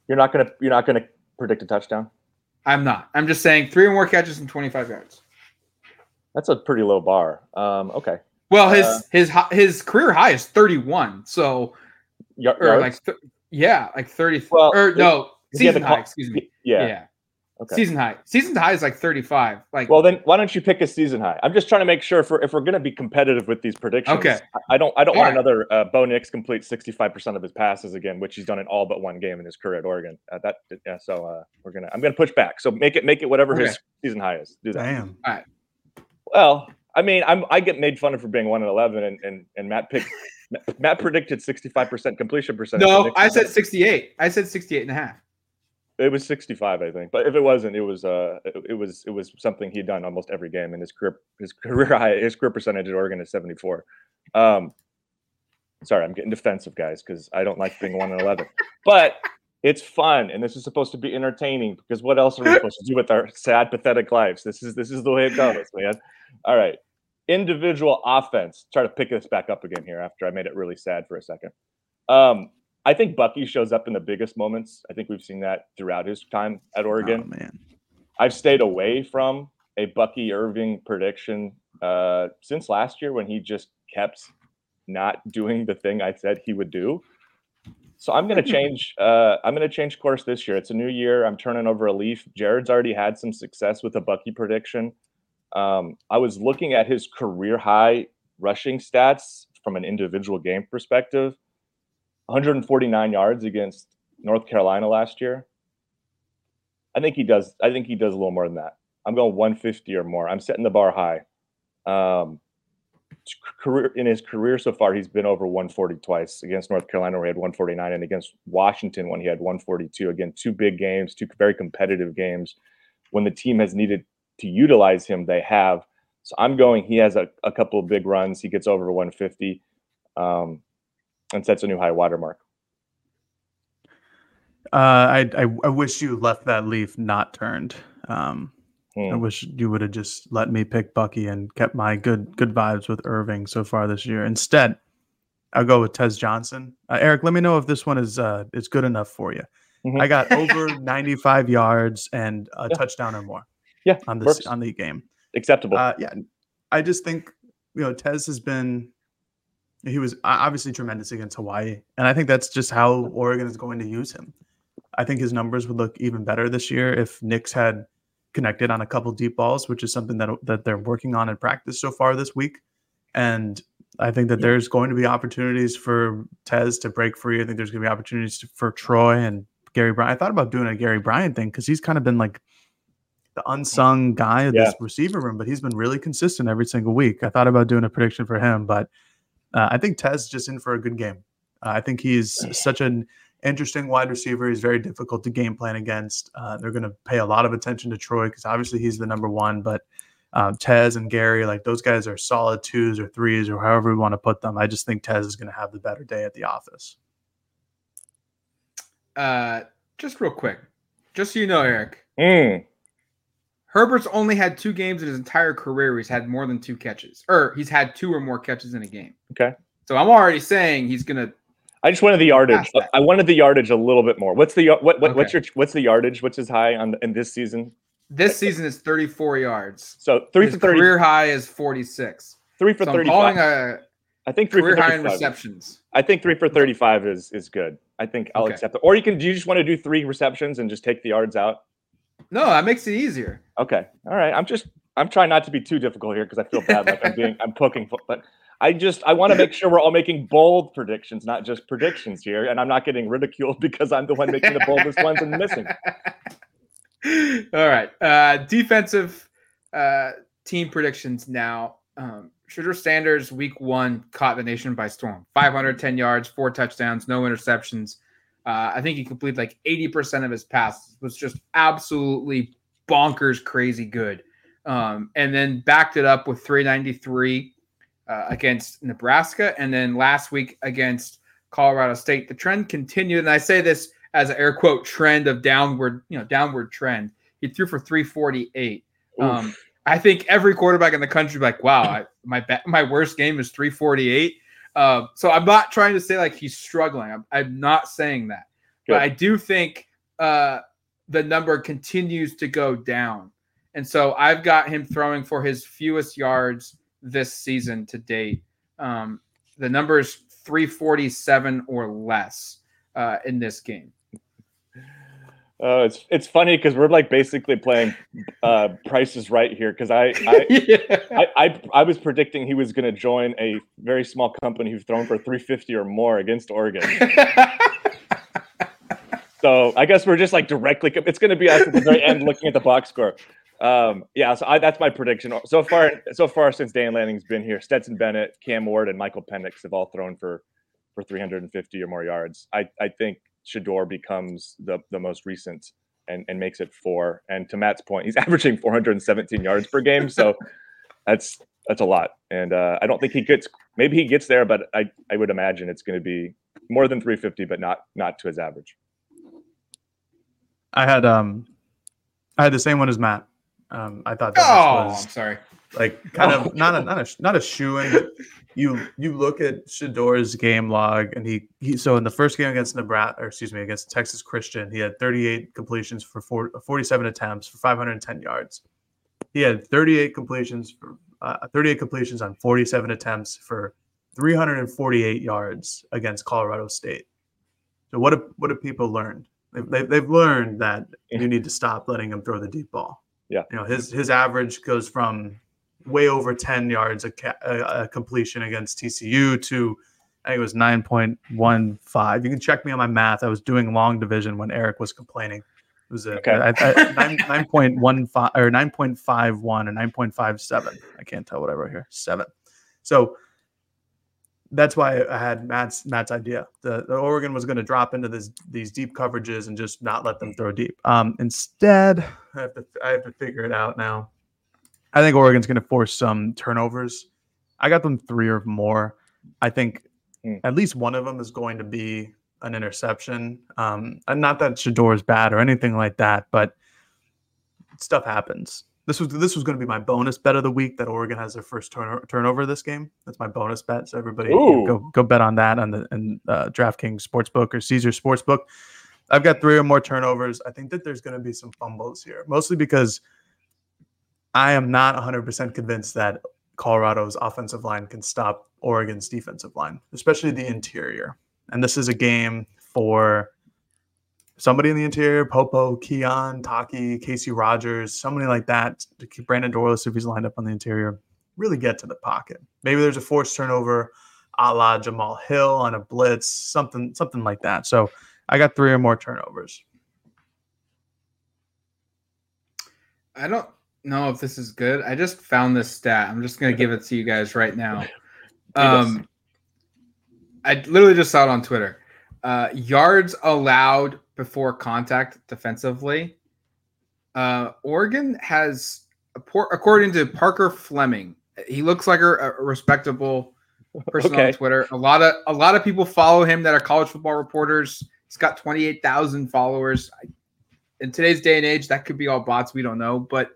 S3: You're not gonna you're not gonna predict a touchdown.
S2: I'm not. I'm just saying three or more catches and 25 yards.
S3: That's a pretty low bar. Um, okay.
S2: Well, his
S3: Uh,
S2: his his career high is 31. So
S3: Yar-
S2: or
S3: yards?
S2: like th- yeah, like 30
S3: Well,
S2: or no, season
S3: the call-
S2: high, excuse me.
S3: yeah.
S2: Yeah.
S3: Okay.
S2: Season high. Season high is like 35. Like
S3: Well, then why don't you pick a season high? I'm just trying to make sure if we're, if we're going to be competitive with these predictions.
S2: Okay.
S3: I- I don't I don't
S2: All
S3: want
S2: right.
S3: another uh, Bo Nix complete 65% of his passes again, which he's done in all but one game in his career at Oregon. Uh, that yeah. So uh, we're gonna I'm gonna push back. So make it make it whatever his season high is. Do that.
S4: Damn. All right.
S3: Well, I mean, I'm I get made fun of for being one and eleven, and and and Matt picked. Matt predicted 65% completion percentage.
S2: No, I said 68. I said 68 and a half.
S3: It was 65, I think. But if it wasn't, it was uh it, it was it was something he'd done almost every game in his career his career high his career percentage at Oregon is 74. Um sorry, I'm getting defensive, guys, because I don't like being one and eleven. But it's fun, and this is supposed to be entertaining. Because what else are we supposed to do with our sad, pathetic lives? This is this is the way it goes, man. All right, individual offense. Try to pick this back up again here after I made it really sad for a second. Um, I think Bucky shows up in the biggest moments. I think we've seen that throughout his time at Oregon.
S4: Oh, man.
S3: I've stayed away from a Bucky Irving prediction uh, since last year when he just kept not doing the thing I said he would do. So I'm going to change. Uh, I'm going to change course this year. It's a new year. I'm turning over a leaf. Jared's already had some success with a Bucky prediction. Um, I was looking at his career high rushing stats from an individual game perspective. 149 yards against North Carolina last year. I think he does. I think he does a little more than that. I'm going 150 or more. I'm setting the bar high. Um, career in his career so far, he's been over 140 twice against North Carolina, where he had 149, and against Washington when he had 142. Again, two big games, two very competitive games. When the team has needed to utilize him, they have. So I'm going. He has a, a couple of big runs. He gets over 150. Um, and sets a new high watermark.
S4: Uh, I, I, I wish you left that leaf not turned. Um, hmm. I wish you would have just let me pick Bucky and kept my good good vibes with Irving so far this year. Instead, I'll go with Tez Johnson. Uh, Erik, let me know if this one is uh, is good enough for you. Mm-hmm. I got over 95 yards and a yeah. touchdown or more.
S3: Yeah,
S4: on this works. on the game.
S3: Acceptable.
S4: Uh, yeah, I just think you know Tez has been he was obviously tremendous against Hawaii, and I think that's just how Oregon is going to use him. I think his numbers would look even better this year if Nix had connected on a couple deep balls, which is something that that they're working on in practice so far this week. And I think that there's going to be opportunities for Tez to break free. I think there's going to be opportunities to, for Troy and Gary Bryant. I thought about doing a Gary Bryant thing because he's kind of been like the unsung guy of yeah. this receiver room, but he's been really consistent every single week. I thought about doing a prediction for him, but uh, I think Tez is just in for a good game. Uh, I think he's such an interesting wide receiver. He's very difficult to game plan against. Uh, they're going to pay a lot of attention to Troy because obviously he's the number one, but um, Tez and Gary, like those guys are solid twos or threes or however we want to put them. I just think Tez is going to have the better day at the office.
S2: Uh, just real quick, just so you know, Erik,
S3: mm.
S2: Herbert's only had two games in his entire career where he's had more than two catches, or he's had two or more catches in a game.
S3: Okay.
S2: So I'm already saying he's gonna.
S3: I just wanted the yardage. I wanted the yardage a little bit more. What's the what, what okay. what's your what's the yardage? What's his high on in this season?
S2: This season is 34 yards.
S3: So three his for 30.
S2: Career high is 46.
S3: Three for
S2: so
S3: 35.
S2: I'm calling a
S3: I think three
S2: career
S3: for
S2: high in receptions.
S3: I think three for 35 is is good. I think I'll okay. accept it. Or you can. Do you just want to do three receptions and just take the yards out?
S2: No, that makes it easier.
S3: Okay. All right. I'm just I'm trying not to be too difficult here because I feel bad like I'm being I'm poking but I just I want to make sure we're all making bold predictions, not just predictions here, and I'm not getting ridiculed because I'm the one making the boldest ones and missing.
S2: All right. Uh defensive uh team predictions now. Um Shedeur Sanders week 1 caught the nation by storm. 510 yards, four touchdowns, no interceptions. Uh, I think he completed like 80% of his passes, was just absolutely bonkers crazy good. Um, and then backed it up with 393 uh, against Nebraska. And then last week against Colorado State, the trend continued. And I say this as an air quote trend of downward, you know, downward trend. He threw for 348. Um, I think every quarterback in the country like, wow, I, my my worst game is 348. Uh, so I'm not trying to say like he's struggling. I'm, I'm not saying that, Good. but I do think uh, the number continues to go down. And so I've got him throwing for his fewest yards this season to date. Um, the number is 347 or less uh, in this game.
S3: Uh, it's it's funny because we're like basically playing uh, prices right here because I I, yeah. I, I, I was predicting he was going to join a very small company who's thrown for 350 or more against Oregon. so I guess we're just like directly. It's going to be us at the very end looking at the box score. Um, yeah, so I, that's my prediction. So far, so far since Dan Lanning's been here, Stetson Bennett, Cam Ward, and Michael Penix have all thrown for for 350 or more yards. I, I think Shedeur becomes the the most recent and, and makes it four. And to Matt's point, he's averaging 417 yards per game, so that's that's a lot. And uh, I don't think he gets maybe he gets there, but I I would imagine it's going to be more than 350, but not not to his average.
S4: I had um, I had the same one as Matt. Um, I thought that
S2: Oh,
S4: was
S2: I'm sorry.
S4: Like kind
S3: Oh.
S4: of not a not a not a shoe in, you you look at Shedeur's game log and he he so in the first game against Nebraska or excuse me against Texas Christian he had 38 completions for four, 47 attempts for 510 yards. He had 38 completions for uh, 38 completions on 47 attempts for 348 yards against Colorado State. So what have what have people learned? They've, they've, they've learned that you need to stop letting him throw the deep ball.
S3: Yeah.
S4: You know, his his average goes from way over 10 yards a, a, a completion against TCU to I think it was 9.15. You can check me on my math. I was doing long division when Erik was complaining. It was a,
S3: Okay.
S4: I, I, nine, 9.15 or 9.51 or 9.57. I can't tell what I wrote here. Seven. So that's why I had Matt's Matt's idea. The, the Oregon was going to drop into this these deep coverages and just not let them throw deep. Um, instead, I have to I have to figure it out now. I think Oregon's going to force some turnovers. I got them three or more. I think
S3: Hmm.
S4: at least one of them is going to be an interception. Um, and not that Shedeur is bad or anything like that, but stuff happens. This was this was going to be my bonus bet of the week that Oregon has their first turn, turnover this game. That's my bonus bet. So everybody you know, go go bet on that on the and uh, DraftKings Sportsbook or Caesar Sportsbook. I've got three or more turnovers. I think that there's going to be some fumbles here, mostly because I am not 100% convinced that Colorado's offensive line can stop Oregon's defensive line, especially the interior. And this is a game for somebody in the interior, Popo, Keon, Taki, Casey Rogers, somebody like that, to keep Brandon Dorlus if he's lined up on the interior, really get to the pocket. Maybe there's a forced turnover a la Jamal Hill on a blitz, something, something like that. So I got three or more turnovers.
S2: I don't know if this is good. I just found this stat. I'm just gonna give it to you guys right now. Um, I literally just saw it on Twitter. Uh, yards allowed before contact defensively. Uh, Oregon has, according to Parker Fleming, he looks like a, a respectable person
S3: Okay.
S2: on Twitter. A lot of a lot of people follow him that are college football reporters. He's got twenty eight thousand followers. I, in today's day and age, that could be all bots. We don't know, but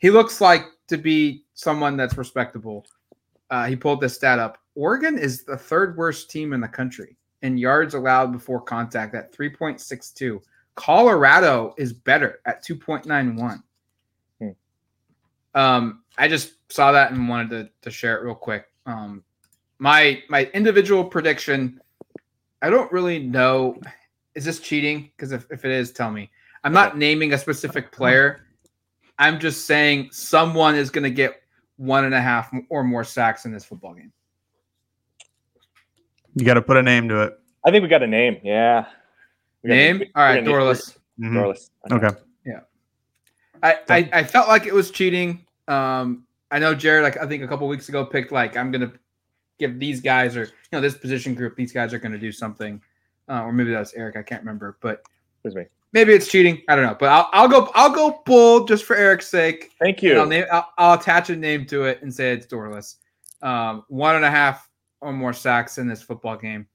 S2: he looks like to be someone that's respectable. Uh, he pulled this stat up. Oregon is the third worst team in the country in yards allowed before contact at 3.62. Colorado is better at 2.91.
S3: Hmm.
S2: Um, I just saw that and wanted to, to share it real quick. Um, my my individual prediction, I don't really know. Is this cheating? Because if, if it is, tell me. I'm not naming a specific player. I'm just saying someone is going to get one and a half or more sacks in this football game.
S4: You got to put a name to it.
S3: I think we got a name. Yeah. We got
S2: Name?
S3: we-
S2: All right,
S3: we're gonna-
S2: Dorlus.
S4: Mhm.
S3: Dorlus.
S4: Okay.
S2: I, I, I felt like it was cheating. Um, I know Jared, like I think a couple weeks ago, picked like I'm gonna give these guys or you know this position group, these guys are gonna do something, uh, or maybe that was Erik. I can't remember, but
S3: It was me.
S2: Maybe it's cheating. I don't know, but I'll, I'll go I'll go bold just for Erik's sake.
S3: Thank
S2: And I'll,
S3: you.
S2: name, I'll, I'll attach a name to it and say it's Dorlus. Um, one and a half or more sacks in this football game.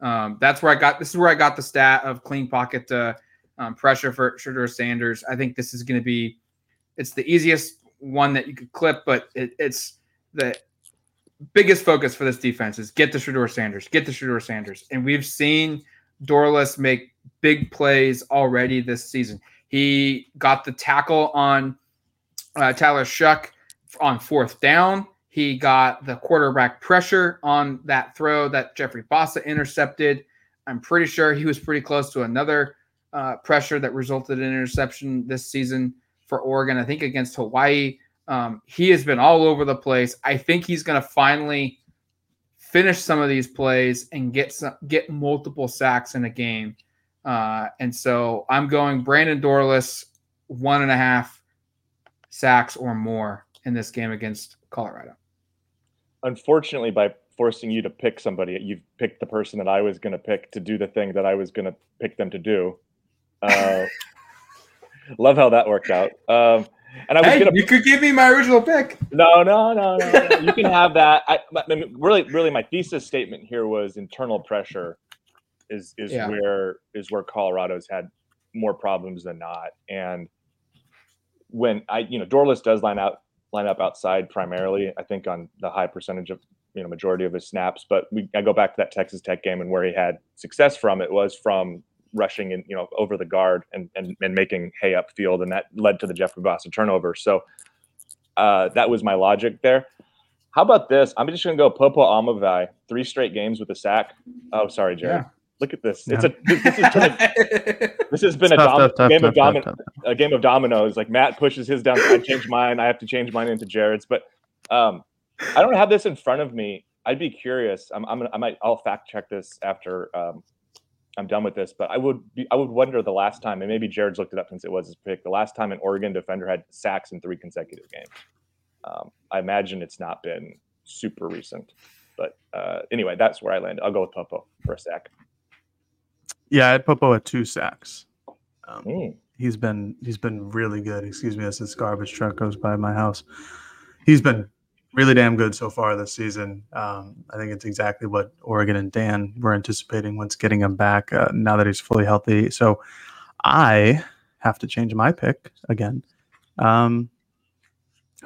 S2: Um, that's where I got. This is where I got the stat of clean pocket to um, pressure for Shedeur Sanders. I think this is going to be. It's the easiest one that you could clip, but it, it's the biggest focus for this defense is get the Shedeur Sanders, get the Shedeur Sanders, and we've seen Dorlus make big plays already this season. He got the tackle on uh, Tyler Shough on fourth down. He got the quarterback pressure on that throw that Jeffrey Bassa intercepted. I'm pretty sure he was pretty close to another uh, pressure that resulted in interception this season for Oregon. I think against Hawaii. Um, he has been all over the place. I think he's going to finally finish some of these plays and get some, get multiple sacks in a game. Uh, and so I'm going Brandon Dorlus one and a half sacks or more in this game against Colorado.
S3: Unfortunately, by forcing you to pick somebody, you've picked the person that I was going to pick to do the thing that I was going to pick them to do. Uh, love how that worked out. Um, and I was
S2: Hey,
S3: gonna
S2: you could give me my original pick.
S3: no, no, no, no, no. You can have that. I, I mean, really, really, my thesis statement here was internal pressure is is
S2: Yeah.
S3: where is where Colorado's had more problems than not. And when I, you know, Dorlus does line out line up outside primarily. I think on the high percentage of you know majority of his snaps. But we I go back to that Texas Tech game and where he had success from it was from rushing and you know over the guard and and, and making hay upfield, and that led to the Jeffrey Bassa turnover. So uh, that was my logic there. How about this? I'm just going to go Popo Aumavae, three straight games with a sack. Oh, sorry, Jared.
S2: Yeah.
S3: Look at this. It's a this, this is turned- this has been a dom-
S4: tough, tough,
S3: game of domin-
S4: tough, tough.
S3: a game of dominoes. Like Matt pushes his down, I change mine. I have to change mine into Jared's. But um, I don't have this in front of me. I'd be curious. I'm, I'm I might I'll fact check this after um, I'm done with this. But I would be I would wonder the last time, and maybe Jared's looked it up since it was his pick. The last time an Oregon defender had sacks in three consecutive games. Um, I imagine it's not been super recent. But uh, anyway, that's where I land. I'll go with Popo for a sack.
S4: Yeah, I had Popo at two sacks. Um,
S3: Mm.
S4: he's been he's been really good. Excuse me as this garbage truck goes by my house. He's been really damn good so far this season. Um, I think it's exactly what Oregon and Dan were anticipating once getting him back. Uh, now that he's fully healthy, so I have to change my pick again. Um,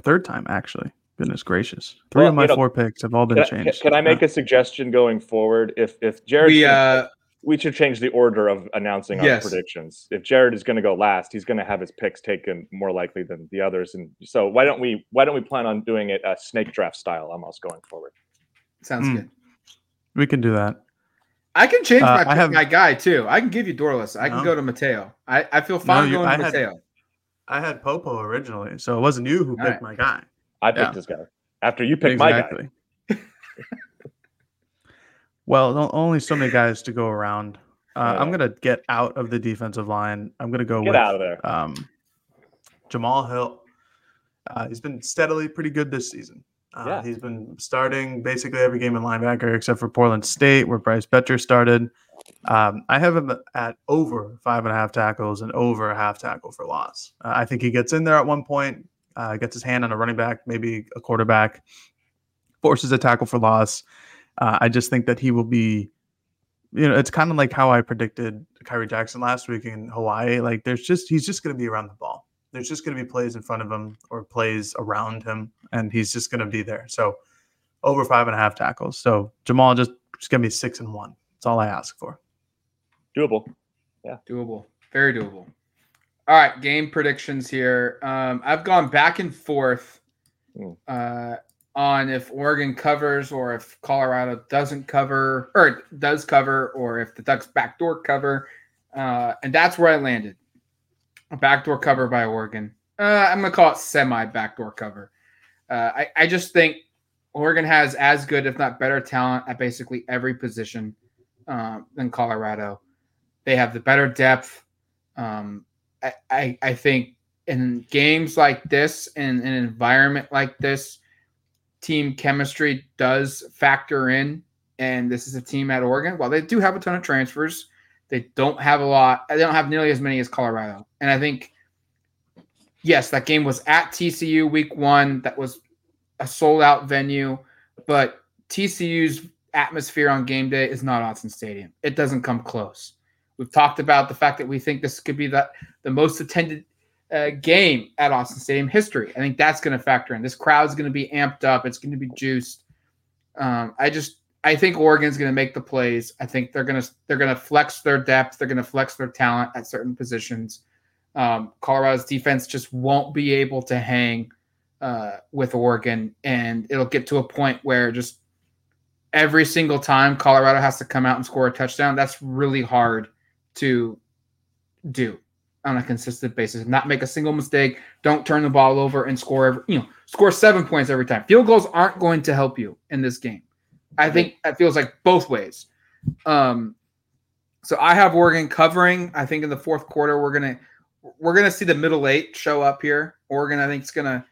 S4: third time actually. Goodness gracious, three
S3: Well,
S4: of my
S3: you know,
S4: four picks have all been
S3: Can I,
S4: changed.
S3: can I make a suggestion going forward? If if Jared
S2: we uh
S3: we should change the order of announcing our predictions. If Jared is going to go last, he's going to have his picks taken more likely than the others. And so why don't we why don't we plan on doing it a snake draft style almost going forward?
S2: sounds
S4: Mm.
S2: good.
S4: we can do that.
S2: I can change
S4: Uh,
S2: my pick,
S4: have-
S2: my guy too. I can give you Dorlus. I can go to Matayo. I, I feel fine
S4: you-
S2: going
S4: I
S2: to
S4: had-
S2: Matayo.
S4: I had Popo originally, so it wasn't you who
S2: All
S4: picked
S2: right.
S4: my guy.
S3: I picked
S4: Yeah.
S3: this guy after you picked my guy.
S4: Well, only so many guys to go around. Uh,
S3: Yeah.
S4: I'm gonna get out of the defensive line. I'm gonna go
S3: Get
S4: with
S3: out of there.
S4: um, Jamal Hill. Uh, he's been steadily pretty good this season. Uh,
S3: Yeah.
S4: He's been starting basically every game in linebacker except for Portland State, where Bryce Boettcher started. Um, I have him at over five and a half tackles and over a half tackle for loss. Uh, I think he gets in there at one point, uh, gets his hand on a running back, maybe a quarterback, forces a tackle for loss. Uh, I just think that he will be, you know, it's kind of like how I predicted Khyree Jackson last week in Hawaii. Like, there's just, he's just going to be around the ball. There's just going to be plays in front of him or plays around him, and he's just going to be there. So, over five and a half tackles. So, Jamal just, just going to be six and one. That's all I ask for.
S3: Doable. Yeah.
S2: Doable. Very doable. All right, game predictions here. Um, I've gone back and forth
S3: Hmm.
S2: uh, on if Oregon covers or if Colorado doesn't cover or does cover or if the Ducks backdoor cover. Uh, and that's where I landed. A backdoor cover by Oregon. Uh, I'm going to call it semi backdoor cover. Uh, I, I just think Oregon has as good, if not better, talent at basically every position um, than Colorado. They have the better depth. Um, I, I, I think in games like this, in an environment like this, team chemistry does factor in. And this is a team at Oregon. While they do have a ton of transfers, they don't have a lot. They don't have nearly as many as Colorado. And I think, yes, that game was at TCU week one. That was a sold out venue, but TCU's atmosphere on game day is not Autzen Stadium. It doesn't come close. We've talked about the fact that we think this could be the, the most attended game at Autzen Stadium history. I think that's going to factor in. This crowd's going to be amped up. It's going to be juiced. Um, I just I think Oregon's going to make the plays. I think they're going to they're going to flex their depth. They're going to flex their talent at certain positions. Um, Colorado's defense just won't be able to hang uh, with Oregon, and it'll get to a point where just every single time Colorado has to come out and score a touchdown, that's really hard to do on a consistent basis. Not make a single mistake. Don't turn the ball over and score. Every, you know, score seven points every time. Field goals aren't going to help you in this game. I think it feels like both ways. Um, so I have Oregon covering. I think in the fourth quarter we're gonna we're going to see the middle eight show up here. Oregon, I think, is going to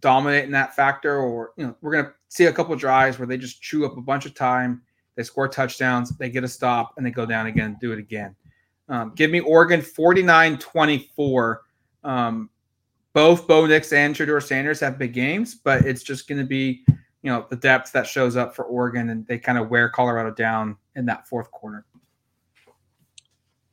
S2: dominate in that factor, or you know, we're going to see a couple drives where they just chew up a bunch of time. They score touchdowns, they get a stop, and they go down again, do it again. Um, give me Oregon 49 24. Um, both Bo Nix and Shedeur Sanders have big games, but it's just going to be, you know, the depth that shows up for Oregon, and they kind of wear Colorado down in that fourth quarter.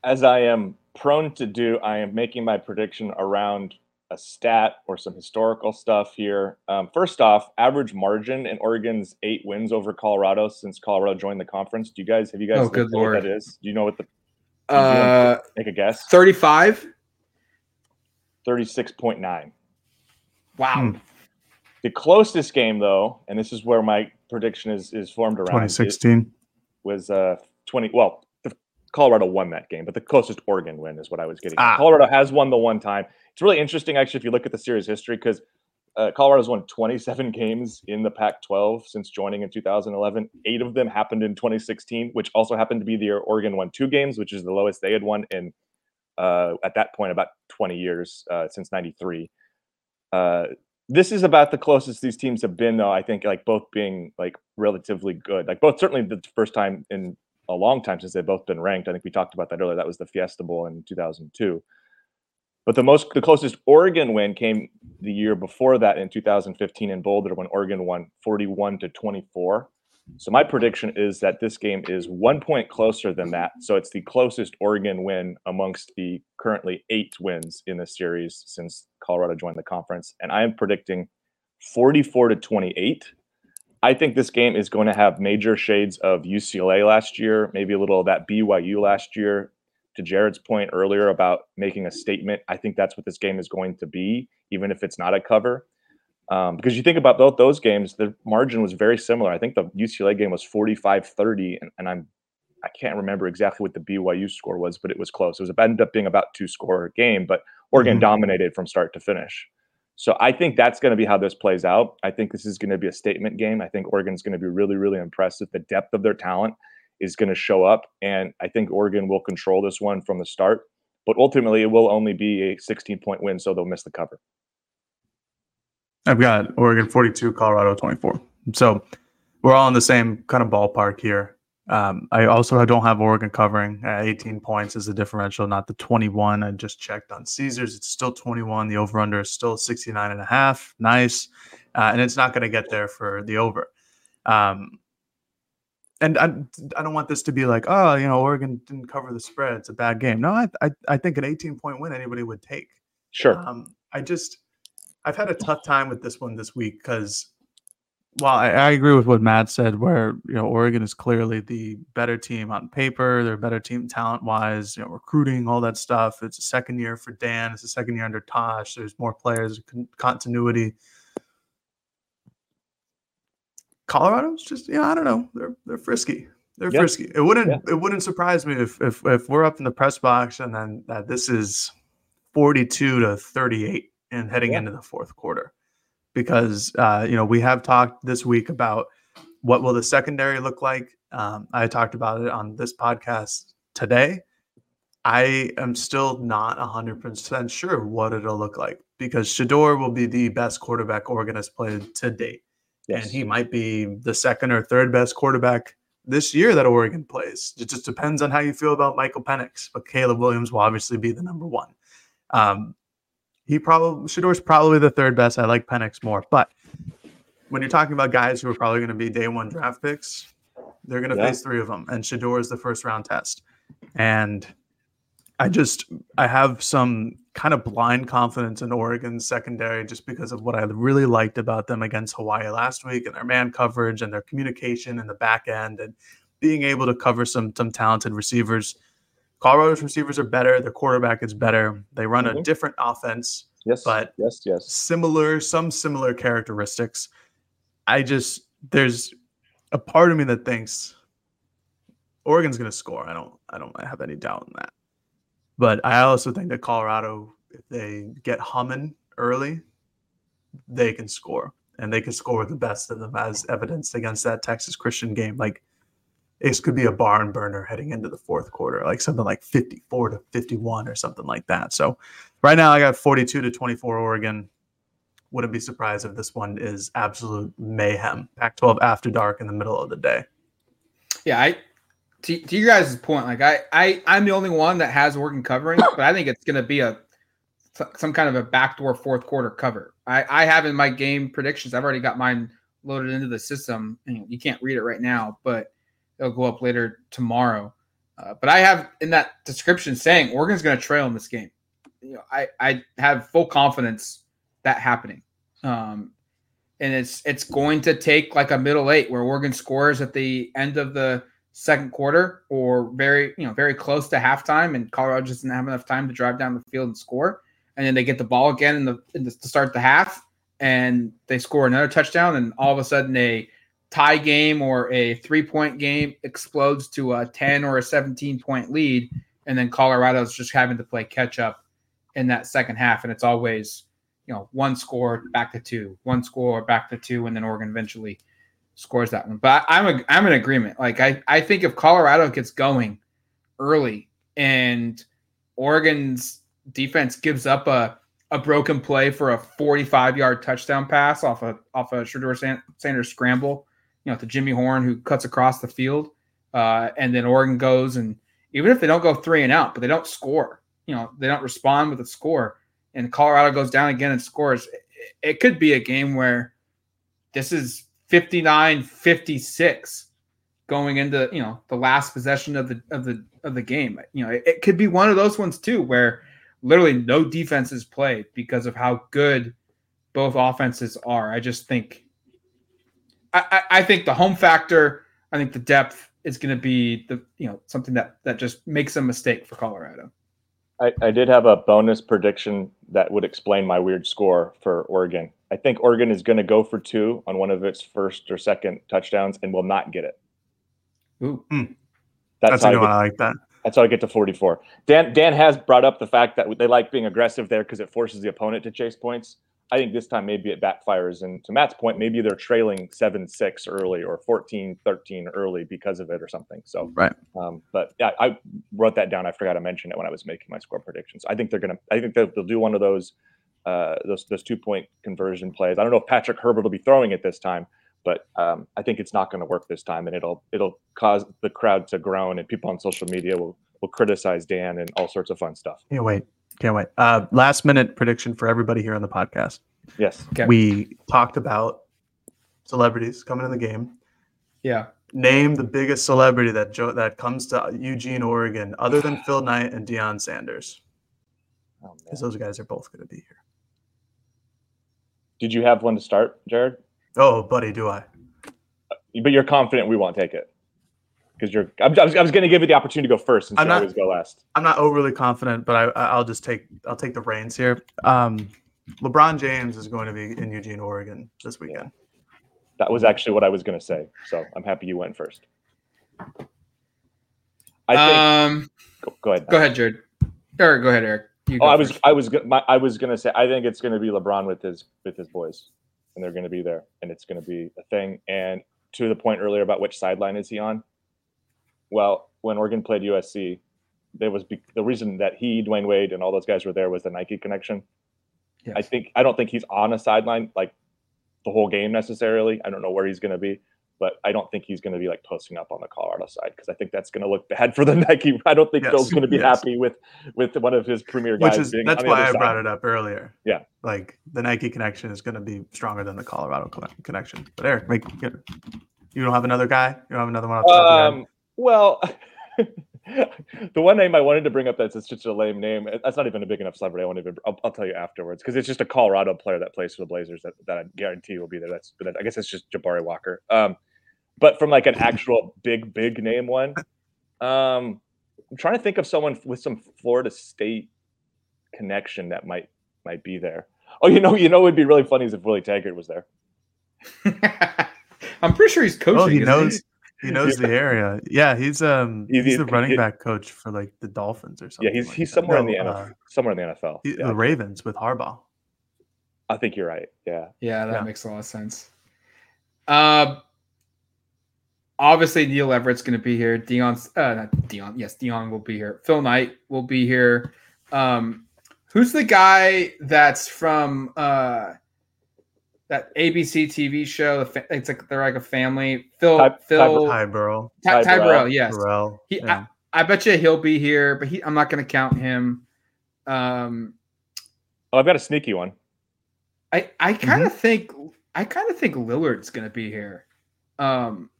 S3: As I am prone to do, I am making my prediction around a stat or some historical stuff here. Um, first off, average margin in Oregon's eight wins over Colorado since Colorado joined the conference. Do you guys have you guys
S2: oh, good Lord.
S3: what that is? Do you know what the
S2: uh,
S3: make a guess?
S2: 35?
S3: 36.9.
S2: Wow. Hmm.
S3: The closest game, though, and this is where my prediction is is formed around
S4: 2016
S3: was uh 20. Well, Colorado won that game, but the closest Oregon win is what I was getting. Ah. Colorado has won the one time. It's really interesting, actually, if you look at the series history, because uh, Colorado's won 27 games in the Pac-12 since joining in 2011. Eight of them happened in 2016, which also happened to be the year Oregon won two games, which is the lowest they had won in uh, at that point about 20 years uh, since 93 uh, this is about the closest these teams have been though i think like both being like relatively good. Like both certainly the first time in a long time since they've both been ranked. I think we talked about that earlier. That was the fiesta bowl in 2002 but the most the closest oregon win came the year before that in 2015 in boulder when oregon won 41 to 24 so my prediction is that this game is one point closer than that. So it's the closest Oregon win amongst the currently eight wins in the series since Colorado joined the conference. And I am predicting 44 to 28. I think this game is going to have major shades of UCLA last year, maybe a little of that BYU last year. To Jared's point earlier about making a statement, I think that's what this game is going to be, even if it's not a cover. Um, because you think about both those games, the margin was very similar. I think the UCLA game was 45 30, and, and I'm I can't remember exactly what the BYU score was, but it was close. It was ended up being about two score game, but Oregon mm-hmm. dominated from start to finish. So I think that's going to be how this plays out. I think this is going to be a statement game. I think Oregon's going to be really, really impressed with The depth of their talent is going to show up, and I think Oregon will control this one from the start. But ultimately, it will only be a 16 point win, so they'll miss the cover.
S4: I've got Oregon 42, Colorado 24. So we're all in the same kind of ballpark here. Um, I also don't have Oregon covering at 18 points as a differential, not the 21. I just checked on Caesars. It's still 21. The over under is still 69 and a half. Nice. Uh, and it's not going to get there for the over. Um, and I, I don't want this to be like, oh, you know, Oregon didn't cover the spread. It's a bad game. No, I, I, I think an 18 point win anybody would take.
S3: Sure.
S4: Um, I just, I've had a tough time with this one this week because while I, I, agree with what Matt said, where you know Oregon is clearly the better team on paper, they're a better team talent wise, you know, recruiting, all that stuff. It's a second year for Dan, it's a second year under Tosh. There's more players, con- continuity. Colorado's just, yeah, I don't know. They're they're frisky. They're frisky. It wouldn't yep. it wouldn't surprise me if if if we're up in the press box and then that this is 42 to 38 and heading yeah. into the fourth quarter because uh, you know we have talked this week about what will the secondary look like. Um, I talked about it on this podcast today. I am still not 100% sure what it'll look like because Shedeur will be the best quarterback Oregon has played to date. Yes. And he might be the second or third best quarterback this year that Oregon plays. It just depends on how you feel about Michael Penix, but Caleb Williams will obviously be the number one. Um, he probably Shedeur's probably the third best. I like Penix more, but when you're talking about guys who are probably going to be day one draft picks, they're going to yeah. face three of them, and Shedeur is the first round test. And I just I have some kind of blind confidence in Oregon's secondary just because of what I really liked about them against Hawaii last week and their man coverage and their communication in the back end and being able to cover some some talented receivers. Colorado's receivers are better. Their quarterback is better. They run mm-hmm. a different offense.
S3: Yes.
S4: But
S3: yes, yes.
S4: Similar, some similar characteristics. I just there's a part of me that thinks Oregon's going to score. I don't I don't have any doubt in that. But I also think that Colorado, if they get humming early, they can score, and they can score with the best of them, as evidenced against that Texas Christian game. Like this could be a barn burner heading into the fourth quarter, like something like 54 to 51 or something like that. So right now I got 42 to 24 Oregon. Wouldn't be surprised if this one is absolute mayhem. Pac 12 after dark in the middle of the day.
S2: Yeah, I to, to you guys' point, like I, I I'm the only one that has Oregon covering, but I think it's gonna be a some kind of a backdoor fourth quarter cover. I, I have in my game predictions, I've already got mine loaded into the system. You can't read it right now, but it'll go up later tomorrow. Uh, but I have in that description saying Oregon's going to trail in this game. You know, I, I have full confidence that happening. Um, and it's it's going to take like a middle eight where Oregon scores at the end of the second quarter or very you know very close to halftime, and Colorado just didn't have enough time to drive down the field and score. And then they get the ball again in the, in the to start the half, and they score another touchdown, and all of a sudden a tie game or a three point game explodes to a 10 or a 17 point lead, and then Colorado's just having to play catch up in that second half, and it's always you know one score back to two, one score back to two, and then Oregon eventually scores that one. But I'm a, I'm in agreement. Like I I think if Colorado gets going early and Oregon's defense gives up a a broken play for a 45 yard touchdown pass off a off a Shedeur Sanders scramble, you know, to Jimmy Horn who cuts across the field, uh, and then Oregon goes and even if they don't go three and out, but they don't score, you know, they don't respond with a score, and Colorado goes down again and scores, it could be a game where this is 59-56 going into you know the last possession of the of the of the game. You know, it, it could be one of those ones too where literally no defenses played because of how good both offenses are. I just think I, I, I think the home factor, I think the depth is going to be the you know something that that just makes a mistake for Colorado.
S3: I, I did have a bonus prediction that would explain my weird score for Oregon. I think Oregon is going to go for two on one of its first or second touchdowns and will not get it.
S2: Ooh,
S4: mm. that's, that's how I, I like that.
S3: That's how I get to 44. Dan Dan has brought up the fact that they like being aggressive there because it forces the opponent to chase points. I think this time maybe it backfires. And to Matt's point, maybe they're trailing 7 6 early or 14 13 early because of it or something. So,
S4: right.
S3: Um, but yeah, I wrote that down. I forgot to mention it when I was making my score predictions. I think they're going to, I think they'll, they'll, do one of those, uh, those, those two point conversion plays. I don't know if Patrick Herbert will be throwing it this time, but um, I think it's not going to work this time, and it'll it'll cause the crowd to groan, and people on social media will will criticize Dan and all sorts of fun stuff.
S4: Can't wait, can't wait. Uh, last minute prediction for everybody here on the podcast.
S3: Yes,
S4: okay. we talked about celebrities coming in the game.
S2: Yeah,
S4: name the biggest celebrity that jo- that comes to Eugene, Oregon, other than Phil Knight and Deion Sanders. Because oh, those guys are both going to be here.
S3: Did you have one to start, Jared?
S4: Oh, buddy, do I?
S3: But you're confident we won't take it because you're. I'm, I was, was going to give you the opportunity to go first since I'm not, always go last.
S4: I'm not overly confident, but I, I'll just take I'll take the reins here. Um, LeBron James is going to be in Eugene, Oregon this weekend.
S3: That was actually what I was going to say, so I'm happy you went first.
S2: I think, um,
S3: go, go ahead.
S2: Go ahead, Jared. Or go ahead, Erik.
S3: Oh, I was, first. I was, my, I was going to say, I think it's going to be LeBron with his with his boys and they're going to be there and it's going to be a thing. And to the point earlier about which sideline is he on? Well, when Oregon played USC, there was be- the reason that he, Dwyane Wade, and all those guys were there was the Nike connection. Yes. I think I don't think he's on a sideline like the whole game necessarily. I don't know where he's going to be, but I don't think he's going to be like posting up on the Colorado side because I think that's going to look bad for the Nike. I don't think yes. Phil's going to be yes. happy with with one of his premier guys.
S4: Which is that's why I
S3: side.
S4: brought it up earlier.
S3: Yeah,
S4: like the Nike connection is going to be stronger than the Colorado connection. But Erik, make you don't have another guy. You don't have another one.
S3: Um, well. the one name I wanted to bring up that's just a lame name. That's not even a big enough celebrity. I won't even. I'll, I'll tell you afterwards because it's just a Colorado player that plays for the Blazers that, that I guarantee will be there. That's but I guess it's just Jabari Walker. Um, but from like an actual big, big name one, um, I'm trying to think of someone with some Florida State connection that might might be there. Oh, you know, you know, it'd be really funny is if Willie Taggart was there.
S2: I'm pretty sure he's coaching. Oh,
S4: he knows. He? he knows yeah. the area. Yeah, he's um he's, he's the running he, back coach for like the Dolphins or something.
S3: Yeah, he's
S4: like
S3: he's somewhere no, in the NFL. Uh, somewhere in the NFL.
S4: He,
S3: yeah.
S4: The Ravens with Harbaugh.
S3: I think you're right. Yeah.
S2: Yeah, that yeah. makes a lot of sense. Uh, obviously Neil Everett's going to be here. Deion, uh, not Deion. Yes, Deion will be here. Phil Knight will be here. Um, who's the guy that's from uh, that ABC TV show? It's like they're like a family. Phil.
S3: Ty-
S2: Phil.
S4: Ty Burrell.
S2: Ty,
S3: Ty
S2: Ty
S3: Burrell.
S2: Burrell, Yes.
S4: Burrell.
S2: He,
S4: yeah.
S2: I, I bet you he'll be here, but he, I'm not going to count him. Um,
S3: Oh, I've got a sneaky one.
S2: I I kind of think I kind of think Lillard's going to be here. Um,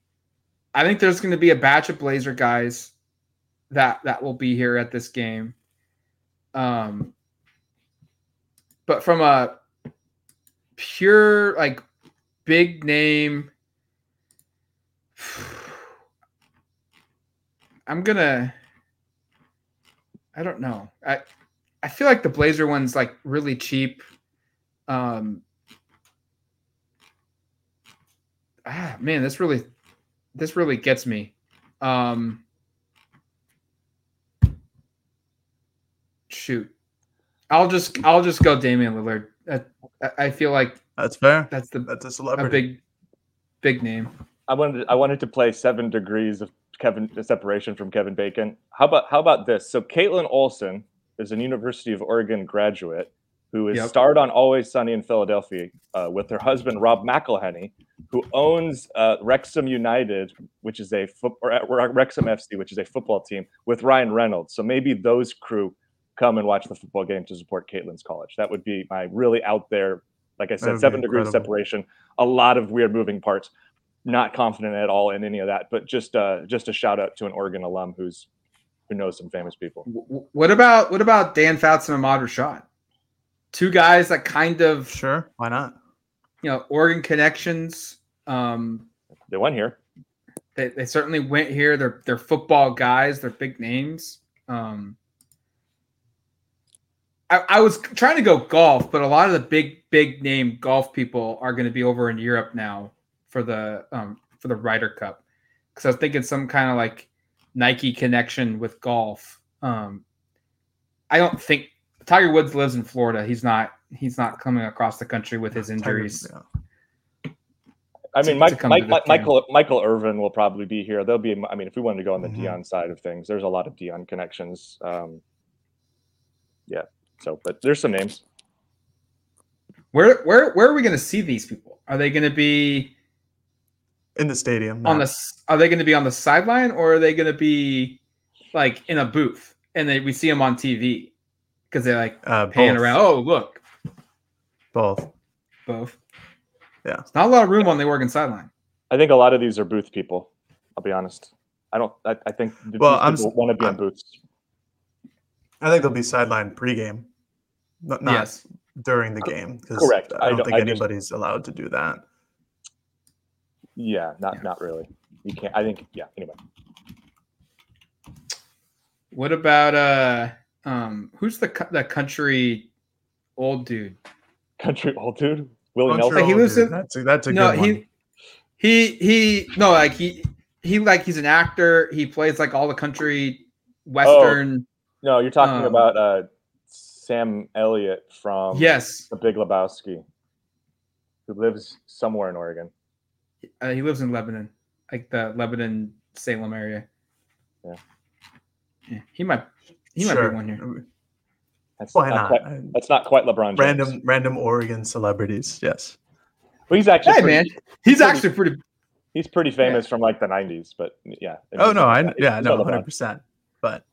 S2: I think there's going to be a batch of Blazer guys that that will be here at this game. Um, but from a pure like big name, I'm gonna. I don't know. I I feel like the Blazer one's like really cheap. Um, ah, man, this really, this really gets me. Um, shoot, I'll just, I'll just go Damian Lillard. I, I feel like
S4: That's fair.
S2: that's the
S4: That's a
S2: a
S4: celebrity.
S2: big, big name.
S3: I wanted I wanted to play seven degrees of Kevin separation from Kevin Bacon. How about how about this? So Kaitlin Olson is an University of Oregon graduate who is
S2: Yep.
S3: starred on Always Sunny in Philadelphia uh, with her husband Rob McElhenney, who owns uh, Wrexham United, which is a foot or Wrexham FC, which is a football team with Ryan Reynolds. So maybe those crew come and watch the football game to support Kaitlin's college. That would be my really out there, like I said, seven degrees
S4: incredible.
S3: separation. A lot of weird moving parts not confident at all in any of that, but just uh, just a shout out to an Oregon alum who's who knows some famous people.
S2: W- w- What about what about Dan Fouts and Ahmad Rashad? Two guys that kind of
S4: Sure. Why not?
S2: you know Oregon connections. Um,
S3: They went here.
S2: they, they certainly went here. They're they're football guys. They're big names. Um, I, I was trying to go golf, but a lot of the big big name golf people are going to be over in Europe now for the um, for the Ryder Cup. Because I was thinking some kind of like Nike connection with golf. Um, I don't think Tiger Woods lives in Florida. He's not. He's not coming across the country with his injuries.
S4: Yeah.
S3: I mean,
S2: to
S3: Mike,
S2: come
S3: Mike, Mike- Michael Michael Irvin will probably be here. There'll be. I mean, if we wanted to go on the
S4: Mhm.
S3: Deion side of things, there's a lot of Deion connections. Um, yeah. So, but there's some names.
S2: Where where where are we going to see these people? Are they going to be
S4: In the stadium.
S2: on
S4: not-
S2: the Are they going to be on the sideline or are they going to be like in a booth and they, we see them on TV because they're like
S4: uh,
S2: pan around? Oh, look,
S4: Both.
S2: both.
S4: Yeah.
S2: It's not a lot of room on the Oregon sideline.
S3: I think a lot of these are booth people. I'll be honest. I don't. I, I think th-
S4: Well, I'm
S3: people want to be in
S4: I'm-
S3: booths.
S4: I think they'll be sidelined pregame, not, not
S2: yes.
S4: during the game. 'cause
S3: Correct.
S4: I
S3: I
S4: don't
S3: don't-
S4: think
S3: I just-
S4: anybody's allowed to do that.
S3: Yeah. Not
S2: Yeah.
S3: not really. You can't. I think. Yeah. Anyway.
S2: What about uh um who's the co- the country old dude?
S3: Country old dude. Willie Nelson.
S2: Like, he
S4: old
S2: lives
S4: dude.
S2: in-
S4: That's a, that's a
S2: no,
S4: good one.
S2: he he he no like he he like he's an actor. He plays like all the country western.
S3: No, you're talking
S2: Um,
S3: about uh, Sam Elliott from
S2: yes,
S3: The Big Lebowski, who lives somewhere in Oregon.
S2: uh, he lives in Lebanon, like the Lebanon Salem area.
S3: Yeah.
S2: Yeah, he might he might be one here.
S3: That's
S4: Why
S3: not
S4: not?
S3: Quite, that's not quite LeBron James.
S4: Random random Oregon celebrities. Yes.
S3: Well, he's actually
S2: Hey
S3: pretty,
S2: man, he's
S3: pretty-
S2: actually pretty.
S3: he's pretty famous from like the '90s. But yeah.
S4: Oh
S3: mean,
S4: no, I
S3: he's
S4: yeah,
S3: not
S4: no, hundred percent. But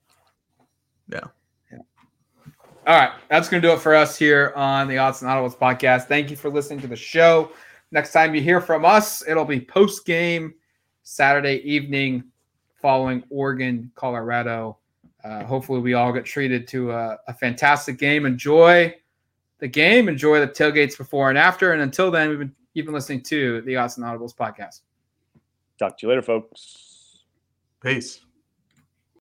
S2: All right, that's going to do it for us here on the Autzen Audibles podcast. Thank you for listening to the show. Next time you hear from us, it'll be post game Saturday evening following Oregon, Colorado. Uh, hopefully, we all get treated to a, a fantastic game. Enjoy the game, enjoy the tailgates before and after. And until then, we've been, you've been listening to the Autzen Audibles podcast.
S3: Talk to you later, folks.
S4: peace.